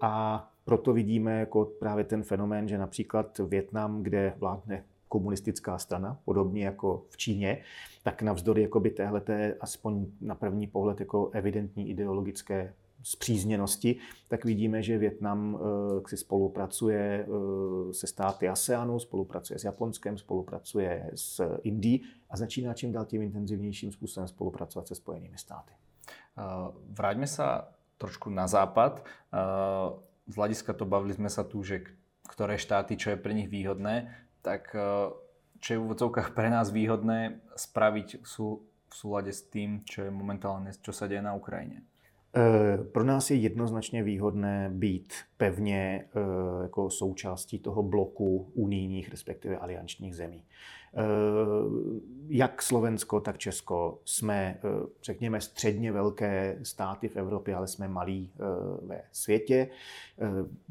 A proto vidíme jako právě ten fenomén, že například Větnam, kde vládne komunistická strana, podobně jako v Číně, tak navzdory jakoby téhleté, aspoň na první pohled, jako evidentní ideologické zpřízněnosti, tak vidíme, že Větnam eh, si spolupracuje eh, se státy ASEANu, spolupracuje s Japonskem, spolupracuje s Indií a začíná čím dál tím intenzivnějším způsobem spolupracovat se Spojenými státy. Eh, vráťme se trošku na západ. Z hlediska to bavili jsme se tu, že ktoré štáty, čo je pre nich výhodné, tak čo je v úvodzovkách pre nás výhodné spraviť v súlade s tým, čo je momentálne, čo sa deje na Ukrajine? Eh, pro nás je jednoznačně výhodné být pevně eh, jako součástí toho bloku unijních, respektive aliančních zemí. Eh, jak Slovensko, tak Česko jsme, řekněme, středně velké státy v Evropě, ale jsme malí ve světě.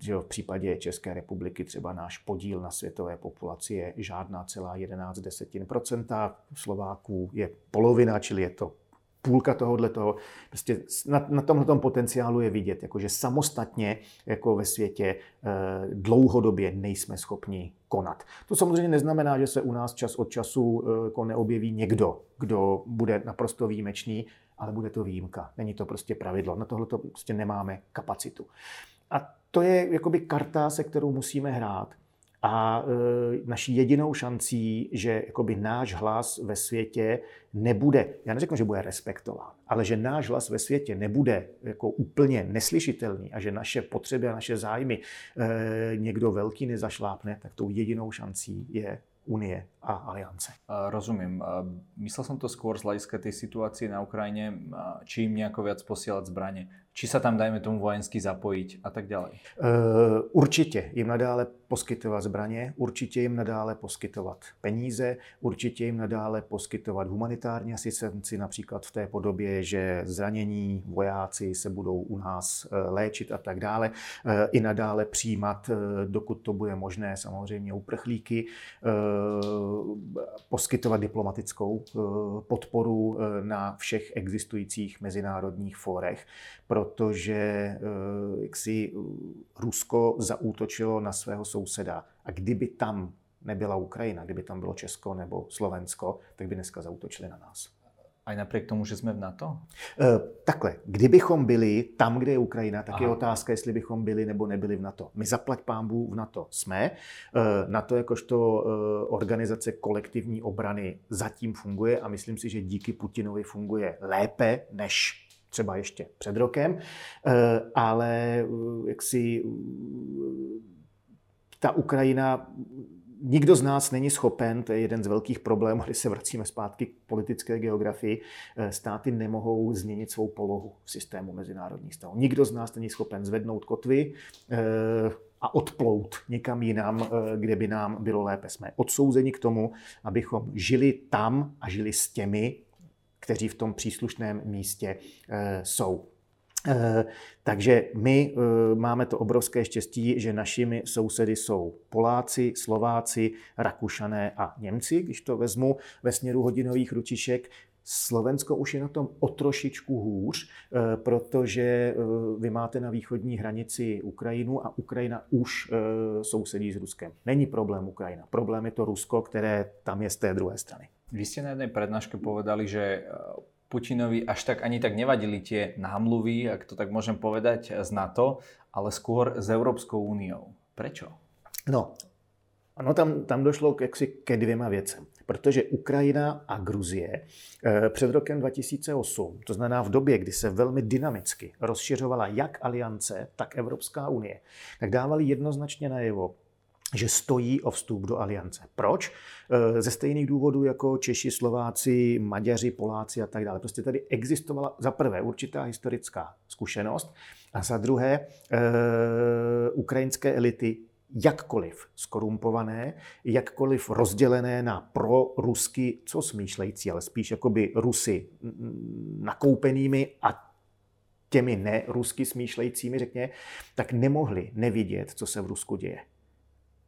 Že v případě České republiky třeba náš podíl na světové populaci je žádná celá 11 desetin procenta, Slováků je polovina, čili je to půlka tohohle toho. Prostě na, na tomhle potenciálu je vidět, jakože samostatně jako ve světě eh, dlouhodobě nejsme schopni konat. To samozřejmě neznamená, že se u nás čas od času eh, jako neobjeví někdo, kdo bude naprosto výjimečný, ale bude to výjimka. Není to prostě pravidlo. Na tohle to prostě nemáme kapacitu. A to je jakoby karta, se kterou musíme hrát. A e, naší jedinou šancí, že jakoby náš hlas ve světě nebude, já neřeknu, že bude respektován, ale že náš hlas ve světě nebude jako úplně neslyšitelný a že naše potřeby a naše zájmy e, někdo velký nezašlápne, tak tou jedinou šancí je Unie a aliance. Rozumím. Myslel som to skôr z hľadiska tej situácie na Ukrajine, či im nejako viac posielať zbranie či sa tam, dajme tomu, vojensky zapojiť a tak ďalej? Uh, určitě jim nadále poskytovat zbraně, určitě jim nadále poskytovat peníze, určitě jim nadále poskytovat humanitární asistenci, například v té podobě, že zranění vojáci se budou u nás eh, léčit a tak dále. Uh, I nadále přijímat, dokud to bude možné, samozřejmě uprchlíky, poskytovat diplomatickou podporu na všech existujících mezinárodních fórech. Pro protože eh, jak si eh, Rusko zaútočilo na svého souseda. A kdyby tam nebyla Ukrajina, kdyby tam bylo Česko nebo Slovensko, tak by dneska zautočili na nás. A i napriek tomu, že jsme v NATO? E, takhle, kdybychom byli tam, kde je Ukrajina, tak Aha. je otázka, jestli bychom byli nebo nebyli v NATO. My zaplať pámbu v NATO jsme. E, NATO jakožto e, organizace kolektivní obrany zatím funguje a myslím si, že díky Putinovi funguje lépe než třeba ještě před rokem, eh, ale eh, jak si eh, ta Ukrajina Nikdo z nás není schopen, to je jeden z velkých problémů, když se vracíme zpátky k politické geografii, státy nemohou změnit svou polohu v systému mezinárodních stavů. Nikdo z nás není schopen zvednout kotvy a odplout někam jinam, kde by nám bylo lépe. Jsme odsouzeni k tomu, abychom žili tam a žili s těmi, kteří v tom příslušném místě eh, jsou. Eh, takže my eh, máme to obrovské štěstí, že našimi sousedy jsou Poláci, Slováci, Rakušané a Němci, když to vezmu ve směru hodinových ručišek. Slovensko už je na tom o trošičku hůř, protože vy máte na východní hranici Ukrajinu a Ukrajina už sousedí s Ruskem. Není problém Ukrajina, problém je to Rusko, které tam je z té druhé strany. Vy ste na jednej prednáške povedali, že Putinovi až tak ani tak nevadili tie námluvy, ak to tak môžem povedať, z NATO, ale skôr s Európskou úniou. Prečo? No, ano, tam, tam došlo k, jaksi ke dvěma věcem. Protože Ukrajina a Gruzie e, před rokem 2008, to znamená v době, kdy se velmi dynamicky rozšiřovala jak aliance, tak Evropská unie, tak dávali jednoznačně najevo, že stojí o vstup do aliance. Proč? E, ze stejných důvodů jako Češi, Slováci, Maďaři, Poláci a tak dále. Prostě tady existovala za prvé určitá historická zkušenost a za druhé e, ukrajinské elity jakkoliv skorumpované, jakkoliv rozdělené na pro-rusky, co smýšlející, ale spíš jakoby Rusy nakoupenými a těmi nerusky smýšlejícími, řekně, tak nemohli nevidět, co se v Rusku děje.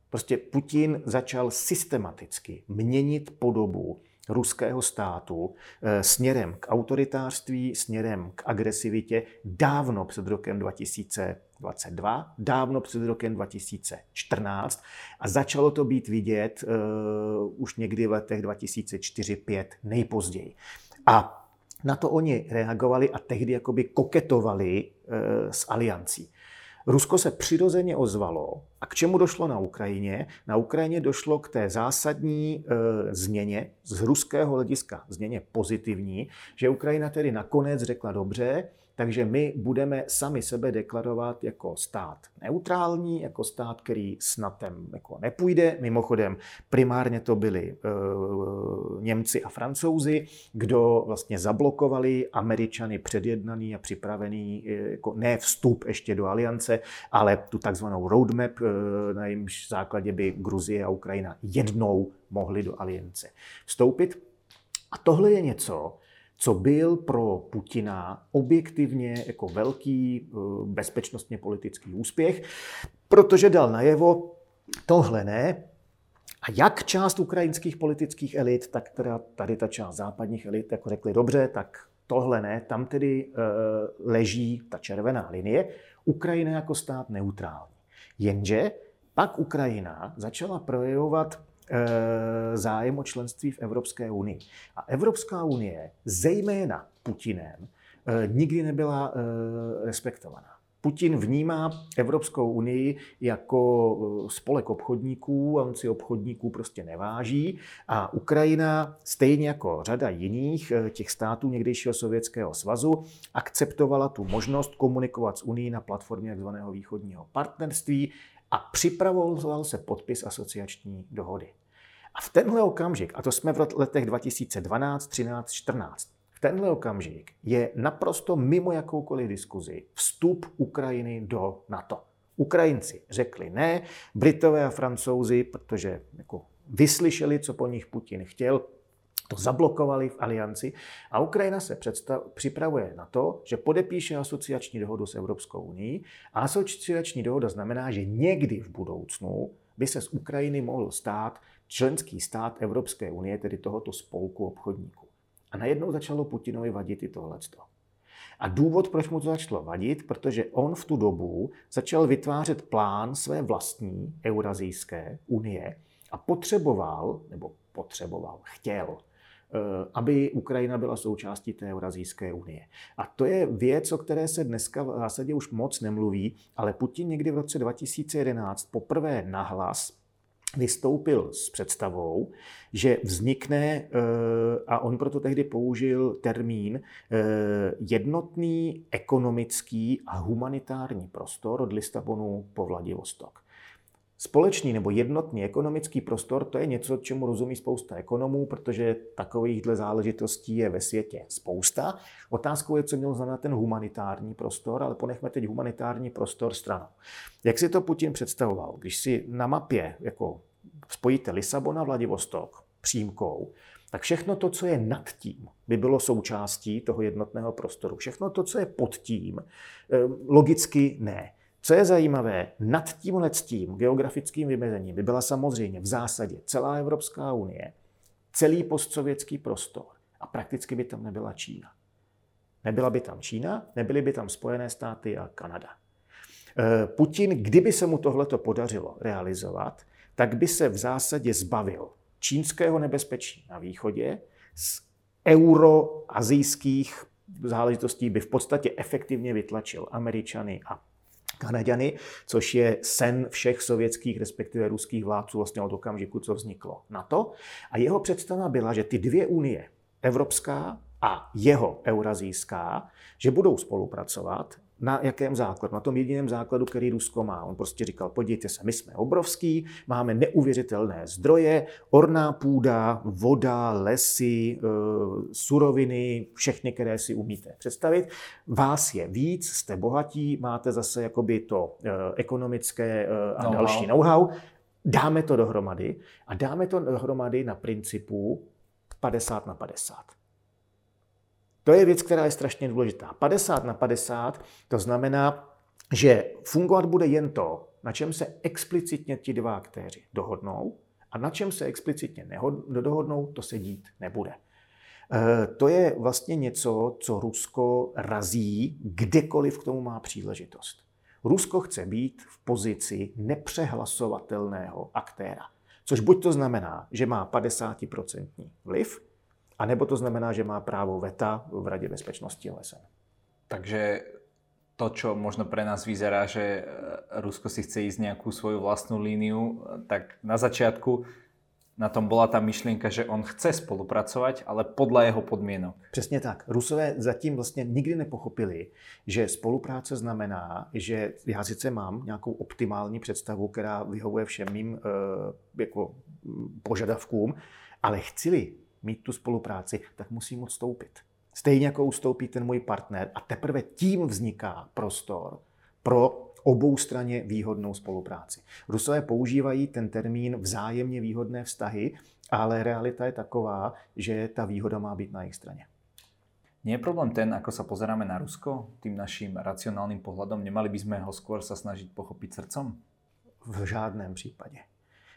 Prostě Putin začal systematicky měnit podobu ruského státu eh, směrem k autoritářství, směrem k agresivitě dávno před rokem 2022, dávno před rokem 2014 a začalo to být vidět uh, už někdy v letech 2004-2005 nejpozději. A na to oni reagovali a tehdy jakoby koketovali uh, s aliancí. Rusko se přirozeně ozvalo. A k čemu došlo na Ukrajině? Na Ukrajině došlo k té zásadní e, změně, z ruského hlediska změně pozitivní, že Ukrajina tedy nakonec řekla dobře, takže my budeme sami sebe deklarovat jako stát neutrální, jako stát, který s jako nepůjde. Mimochodem, primárně to byli e, Němci a Francouzi, kdo vlastně zablokovali Američany předjednaný a připravený, e, jako ne vstup ještě do aliance, ale tu takzvanou roadmap, e, na jejímž základě by Gruzie a Ukrajina jednou mohly do aliance vstoupit. A tohle je něco, co byl pro Putina objektivně jako velký eh, bezpečnostně politický úspěch, protože dal najevo, tohle ne, a jak část ukrajinských politických elit, tak teda tady ta část západních elit jako řekli, dobře, tak tohle ne, tam tedy e, leží ta červená linie, Ukrajina jako stát neutrální. Jenže pak Ukrajina začala projevovat zájem o členství v Evropské unii. A Evropská unie, zejména Putinem, eh, nikdy nebyla eh, respektovaná. Putin vnímá Evropskou unii jako spolek obchodníků a on si obchodníků prostě neváží. A Ukrajina, stejně jako řada jiných těch států někdejšího Sovětského svazu, akceptovala tu možnost komunikovat s Unii na platformě tzv. východního partnerství a připravoval se podpis asociační dohody. A v tenhle okamžik, a to jsme v letech 2012, 13, 14, v tenhle okamžik je naprosto mimo jakoukoliv diskuzi vstup Ukrajiny do NATO. Ukrajinci řekli ne, Britové a Francouzi, protože jako vyslyšeli, co po nich Putin chtěl, to zablokovali v alianci a Ukrajina se představ, připravuje na to, že podepíše asociační dohodu s Evropskou unii a asociační dohoda znamená, že někdy v budoucnu by se z Ukrajiny mohl stát členský stát Evropské unie, tedy tohoto spolku obchodníků. A najednou začalo Putinovi vadit i tohleto. A důvod, proč mu to začalo vadit, protože on v tu dobu začal vytvářet plán své vlastní Eurazijské unie a potřeboval, nebo potřeboval, chtěl, aby Ukrajina byla součástí té Eurazijské unie. A to je věc, o které se dneska v zásadě už moc nemluví, ale Putin někdy v roce 2011 poprvé nahlas vystoupil s představou, že vznikne, eh, a on proto tehdy použil termín, eh, jednotný ekonomický a humanitární prostor od Lisabonu po Vladivostok. Společný nebo jednotný ekonomický prostor, to je něco, čemu rozumí spousta ekonomů, protože takovýchhle záležitostí je ve světě spousta. Otázkou je, co měl znamenat ten humanitární prostor, ale ponechme teď humanitární prostor stranou. Jak si to Putin představoval? Když si na mapě jako spojíte Lisabon a Vladivostok přímkou, tak všechno to, co je nad tím, by bylo součástí toho jednotného prostoru. Všechno to, co je pod tím, eh, logicky ne. Co je zajímavé, nad tímhle tím geografickým vymezením by byla samozřejmě v zásadě celá Evropská unie, celý postsovětský prostor a prakticky by tam nebyla Čína. Nebyla by tam Čína, nebyly by tam Spojené státy a Kanada. Eh, Putin, kdyby se mu tohleto podařilo realizovat, tak by se v zásadě zbavil čínského nebezpečí na východě, z euroazijských záležitostí by v podstatě efektivně vytlačil Američany a Kanaďany, což je sen všech sovětských, respektive ruských vládců vlastně od okamžiku, co vzniklo NATO. A jeho představa byla, že ty dvě unie, evropská a jeho eurazijská, že budou spolupracovat na jakém základu? Na tom jediném základu, který Rusko má. On prostě říkal, podívejte se, my jsme obrovský, máme neuvěřitelné zdroje, orná půda, voda, lesy, eh, suroviny, všechny, které si umíte představit. Vás je víc, jste bohatí, máte zase jakoby to eh, ekonomické eh, a no, další know-how. Dáme to dohromady a dáme to dohromady na principu 50 na 50. To je věc, která je strašně důležitá. 50 na 50, to znamená, že fungovat bude jen to, na čem se explicitně ti dva aktéři dohodnou a na čem se explicitně nedohodnou, to se dít nebude. Eh, to je vlastně něco, co Rusko razí, kdekoliv k tomu má příležitost. Rusko chce být v pozici nepřehlasovatelného aktéra. Což buď to znamená, že má 50% vliv, anebo to znamená, že má právo veta v Radě bezpečnosti OSN. Takže to, čo možno pre nás vyzerá, že Rusko si chce ísť nejakú svoju vlastnú líniu, tak na začiatku na tom byla ta myšlenka, že on chce spolupracovat, ale podle jeho podmínek. Přesně tak. Rusové zatím vlastně nikdy nepochopili, že spolupráce znamená, že já sice mám nějakou optimální představu, která vyhovuje všem mým uh, jako, mm, požadavkům, ale chci mít tu spolupráci, tak musím odstoupit. Stejně jako ustoupí ten můj partner a teprve tím vzniká prostor pro obou straně výhodnou spolupráci. Rusové používají ten termín vzájemně výhodné vztahy, ale realita je taková, že ta výhoda má být na jejich straně. Nie je problém ten, ako sa pozeráme na Rusko, tým naším racionálnym pohľadom, nemali by sme ho skôr sa snažiť pochopiť srdcom? V žádném případě.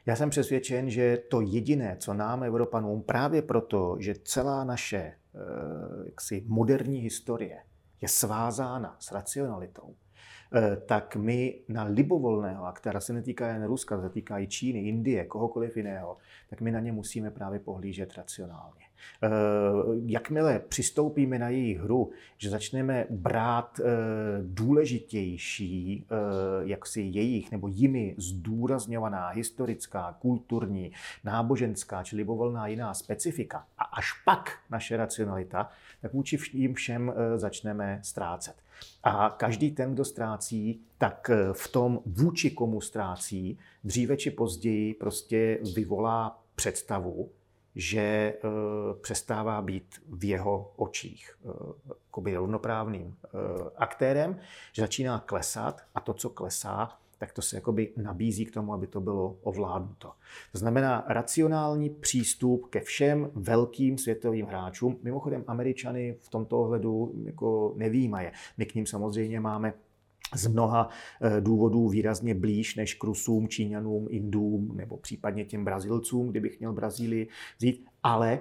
Já jsem přesvědčen, že to jediné, co nám, Evropanům, právě proto, že celá naše eh, jaksi, moderní historie je svázána s racionalitou, Eh, tak my na libovolného aktéra se netýká jen Ruska, se týká i Číny, Indie, kohokoliv jiného, tak my na ně musíme právě pohlížet racionálně. Eh, jakmile přistoupíme na jejich hru, že začneme brát eh, důležitější, jak si jejich nebo jimi zdůrazňovaná historická, kulturní, náboženská či libovolná jiná specifika a až pak naše racionalita, tak vůči jim všem začneme ztrácet. A každý ten, kdo ztrácí, tak eh, v tom vůči komu ztrácí, dříve či později prostě vyvolá představu, že e, přestává být v jeho očích e, rovnoprávným e, aktérem, že začíná klesat a to, co klesá, tak to se jakoby nabízí k tomu, aby to bylo ovládnuto. To znamená racionální přístup ke všem velkým světovým hráčům. Mimochodem, Američany v tomto ohledu jako nevýmaje. My k ním samozřejmě máme z mnoha eh, důvodů výrazně blíž než k Rusům, Číňanům, Indům nebo případně těm Brazilcům, kdybych měl Brazílii vzít, ale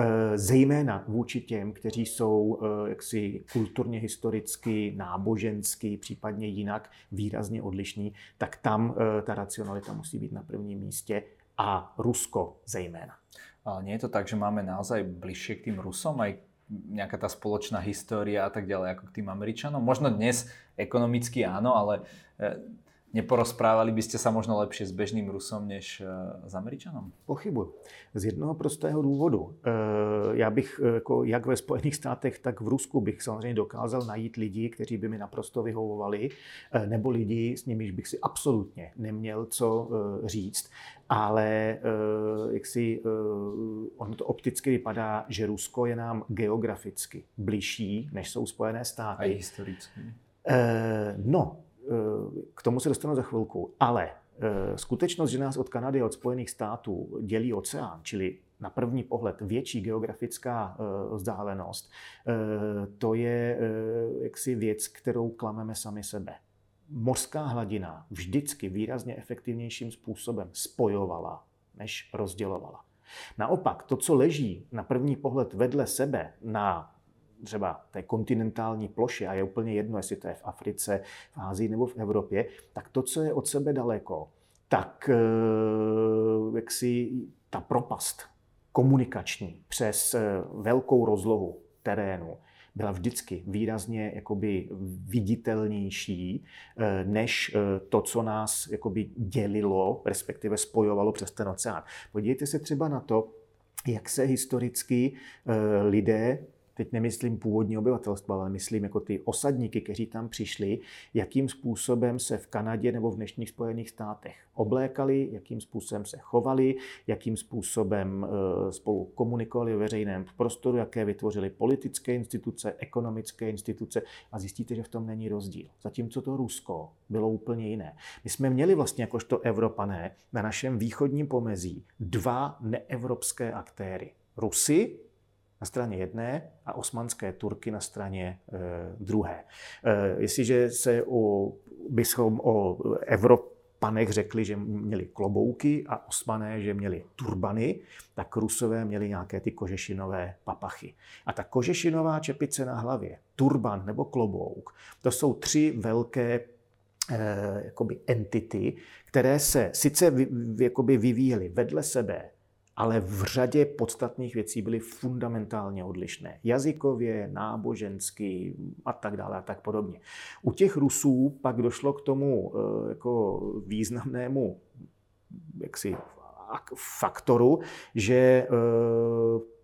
Eh, zejména vůči těm, kteří jsou eh, jaksi kulturně, historicky, nábožensky, případně jinak výrazně odlišní, tak tam ta racionalita musí být na prvním místě a Rusko zejména. Ale nie je to tak, že máme naozaj bližšie k tým Rusom, aj nejaká tá spoločná história a tak ďalej, ako k tým Američanom? Možno dnes ekonomicky áno, ale Neporozprávali byste se možno lepšie s bežným Rusom než eh, s Američanom? Pochybuji. Z jednoho prostého důvodu. Eh, já bych eh, jako jak ve Spojených státech, tak v Rusku bych samozřejmě dokázal najít lidi, kteří by mi naprosto vyhovovali, nebo lidi, s nimiž bych si absolutně neměl co říct. Ale jak si ono to opticky vypadá, že Rusko je nám geograficky bližší, než jsou Spojené státy. A historicky. No, k tomu se dostanu za chvilku, ale eh, skutečnost, že nás od Kanady a od Spojených států dělí oceán, čili na první pohled větší geografická eh, vzdálenost, to je jaksi věc, kterou klameme sami sebe. Mořská hladina vždycky výrazně efektivnějším způsobem spojovala, než rozdělovala. Naopak, to, co leží na první pohled vedle sebe na třeba té kontinentální ploše, a je úplně jedno, jestli to je v Africe, v Ázii nebo v Evropě, tak to, co je od sebe daleko, tak eh, jak si ta propast komunikační přes eh, velkou rozlohu terénu byla vždycky výrazně jakoby viditelnější eh, než to, co nás jakoby dělilo, respektive spojovalo přes ten oceán. Podívejte se třeba na to, jak se historicky lidé teď nemyslím původní obyvatelstvo, ale myslím jako ty osadníky, kteří tam přišli, jakým způsobem se v Kanadě nebo v dnešních Spojených státech oblékali, jakým způsobem se chovali, jakým způsobem eh, spolu komunikovali v veřejném prostoru, jaké vytvořili politické instituce, ekonomické instituce a zjistíte, že v tom není rozdíl. Zatímco to Rusko bylo úplně jiné. My jsme měli vlastně jakožto Evropané na našem východním pomezí dva neevropské aktéry. Rusy na straně jedné a osmanské Turky na straně e, druhé. E, jestliže se o, bychom o Evrop, panech řekli, že měli klobouky a osmané, že měli turbany, tak rusové měli nějaké ty kožešinové papachy. A ta kožešinová čepice na hlavě, turban nebo klobouk, to jsou tři velké eh, jakoby entity, které se sice vy, jakoby vyvíjely vedle sebe, ale v řadě podstatných věcí byly fundamentálně odlišné. Jazykově, nábožensky a tak dále a tak podobně. U těch Rusů pak došlo k tomu eh, jako významnému jaksi, faktoru, že eh,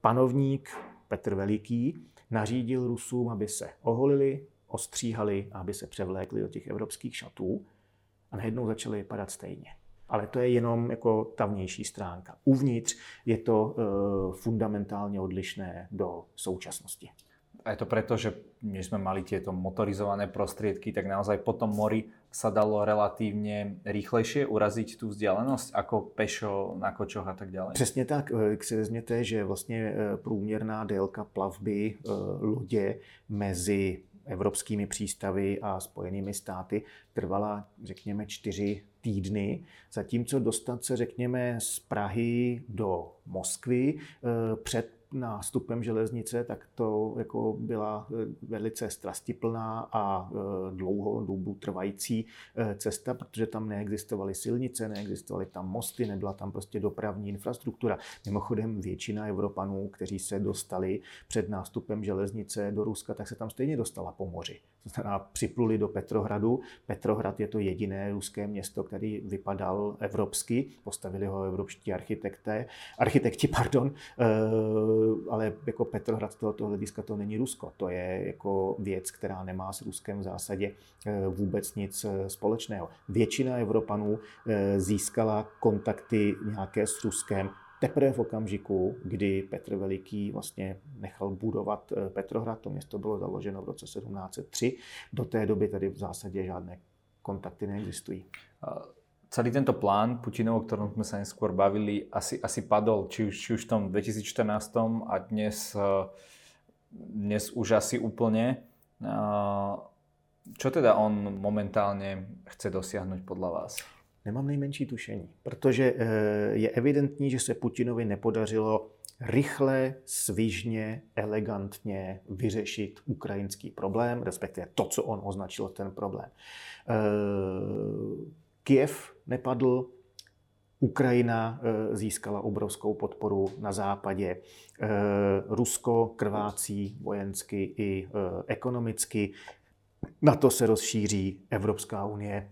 panovník Petr Veliký nařídil Rusům, aby se oholili, ostříhali aby se převlékli do těch evropských šatů a najednou začali vypadat stejně. Ale to je jenom jako ta vnější stránka. Uvnitř je to uh, fundamentálně odlišné do současnosti. A je to preto, že my sme mali tieto motorizované prostriedky, tak naozaj po tom mori sa dalo relatívne rýchlejšie uraziť tú vzdialenosť ako pešo na kočoch a tak ďalej? Přesně tak. Když si vezměte, že vlastně e, průměrná délka plavby lodě mezi evropskými přístavy a spojenými státy trvala, řekněme, čtyři týdny, zatímco dostat se, řekněme, z Prahy do Moskvy eh, před nástupem železnice, tak to jako byla eh, velice strastiplná a eh, dlouho dobu trvající cesta, protože tam neexistovaly silnice, neexistovaly tam mosty, nebyla tam prostě dopravní infrastruktura. Mimochodem většina Evropanů, kteří se dostali před nástupem železnice do Ruska, tak se tam stejně dostala po moři. To znamená, připluli do Petrohradu. Petrohrad je to jediné ruské město, který vypadal evropsky. Postavili ho evropští architekté, architekti, pardon, ale jako Petrohrad z tohoto hlediska to není Rusko. To je jako věc, která nemá s Ruskem v zásadě eh, vůbec nic eh, společného. Většina Evropanů eh, získala kontakty nějaké s Ruskem teprve v okamžiku, kdy Petr Veliký vlastně nechal budovat Petrohrad, to město bylo založeno v roce 1703. Do té doby tady v zásadě žádné kontakty neexistují celý tento plán Putinov, o ktorom sme sa neskôr bavili, asi, asi padol, či už, či už v tom 2014 a dnes, eh, dnes už asi úplne. Eh, čo teda on momentálně chce dosáhnout podle vás? Nemám nejmenší tušení, protože eh, je evidentní, že se Putinovi nepodařilo rychle, svižně, elegantně vyřešit ukrajinský problém, respektive to, co on označil ten problém. Kiev nepadl, Ukrajina eh, získala obrovskou podporu na západě. Eh, Rusko krvácí vojensky i eh, ekonomicky. Na to se rozšíří Evropská unie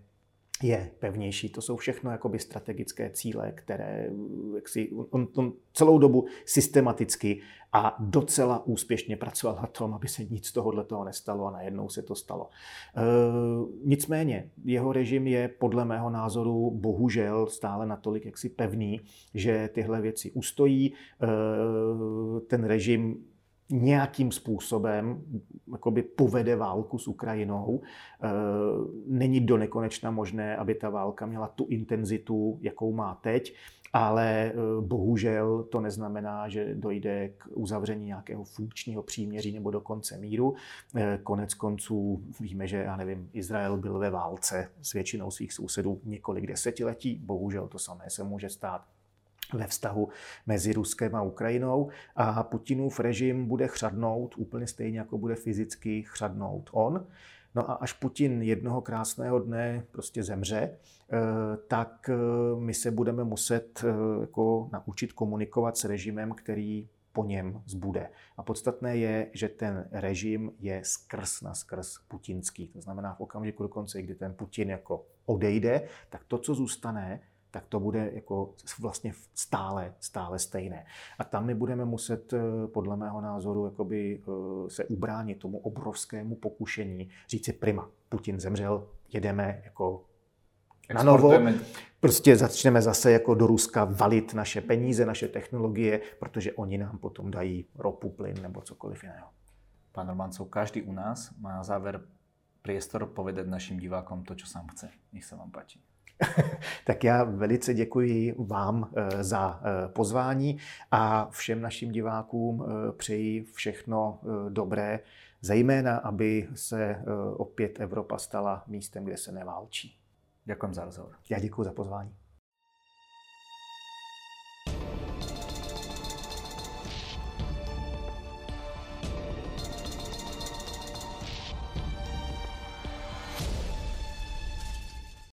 je pevnější. To jsou všechno jakoby strategické cíle, které jak si, on, on celou dobu systematicky a docela úspěšně pracoval na tom, aby se nic tohohle toho nestalo a najednou se to stalo. E, nicméně, jeho režim je podle mého názoru bohužel stále natolik jaksi pevný, že tyhle věci ustojí. E, ten režim nějakým způsobem jakoby povede válku s Ukrajinou. E, není do nekonečna možné, aby ta válka měla tu intenzitu, jakou má teď, ale e, bohužel to neznamená, že dojde k uzavření nějakého funkčního příměří nebo dokonce míru. E, konec konců víme, že já nevím, Izrael byl ve válce s většinou svých sousedů několik desetiletí. Bohužel to samé se může stát ve vztahu mezi Ruskem a Ukrajinou a Putinův režim bude chřadnout úplně stejně, jako bude fyzicky chřadnout on. No a až Putin jednoho krásného dne prostě zemře, eh, tak eh, my se budeme muset eh, jako naučit komunikovat s režimem, který po něm zbude. A podstatné je, že ten režim je skrz na skrz putinský. To znamená v okamžiku dokonce, kdy ten Putin jako odejde, tak to, co zůstane, tak to bude jako vlastně stále, stále stejné. A tam my budeme muset, eh, podle mého názoru, jakoby eh, se ubránit tomu obrovskému pokušení říci prima, Putin zemřel, jedeme jako na novo. Prostě začneme zase jako do Ruska valit naše peníze, naše technologie, protože oni nám potom dají ropu, plyn nebo cokoliv jiného. Pán Romancov, každý u nás má na záver priestor povedať našim divákom to, čo sám chce. Nech sa vám páči. tak já velice děkuji vám eh, za eh, pozvání a všem našim divákům eh, přeji všechno dobré, zejména aby se opět Evropa stala místem, kde se neválčí. Ďakujem za rozhovor. Já děkuji za pozvání.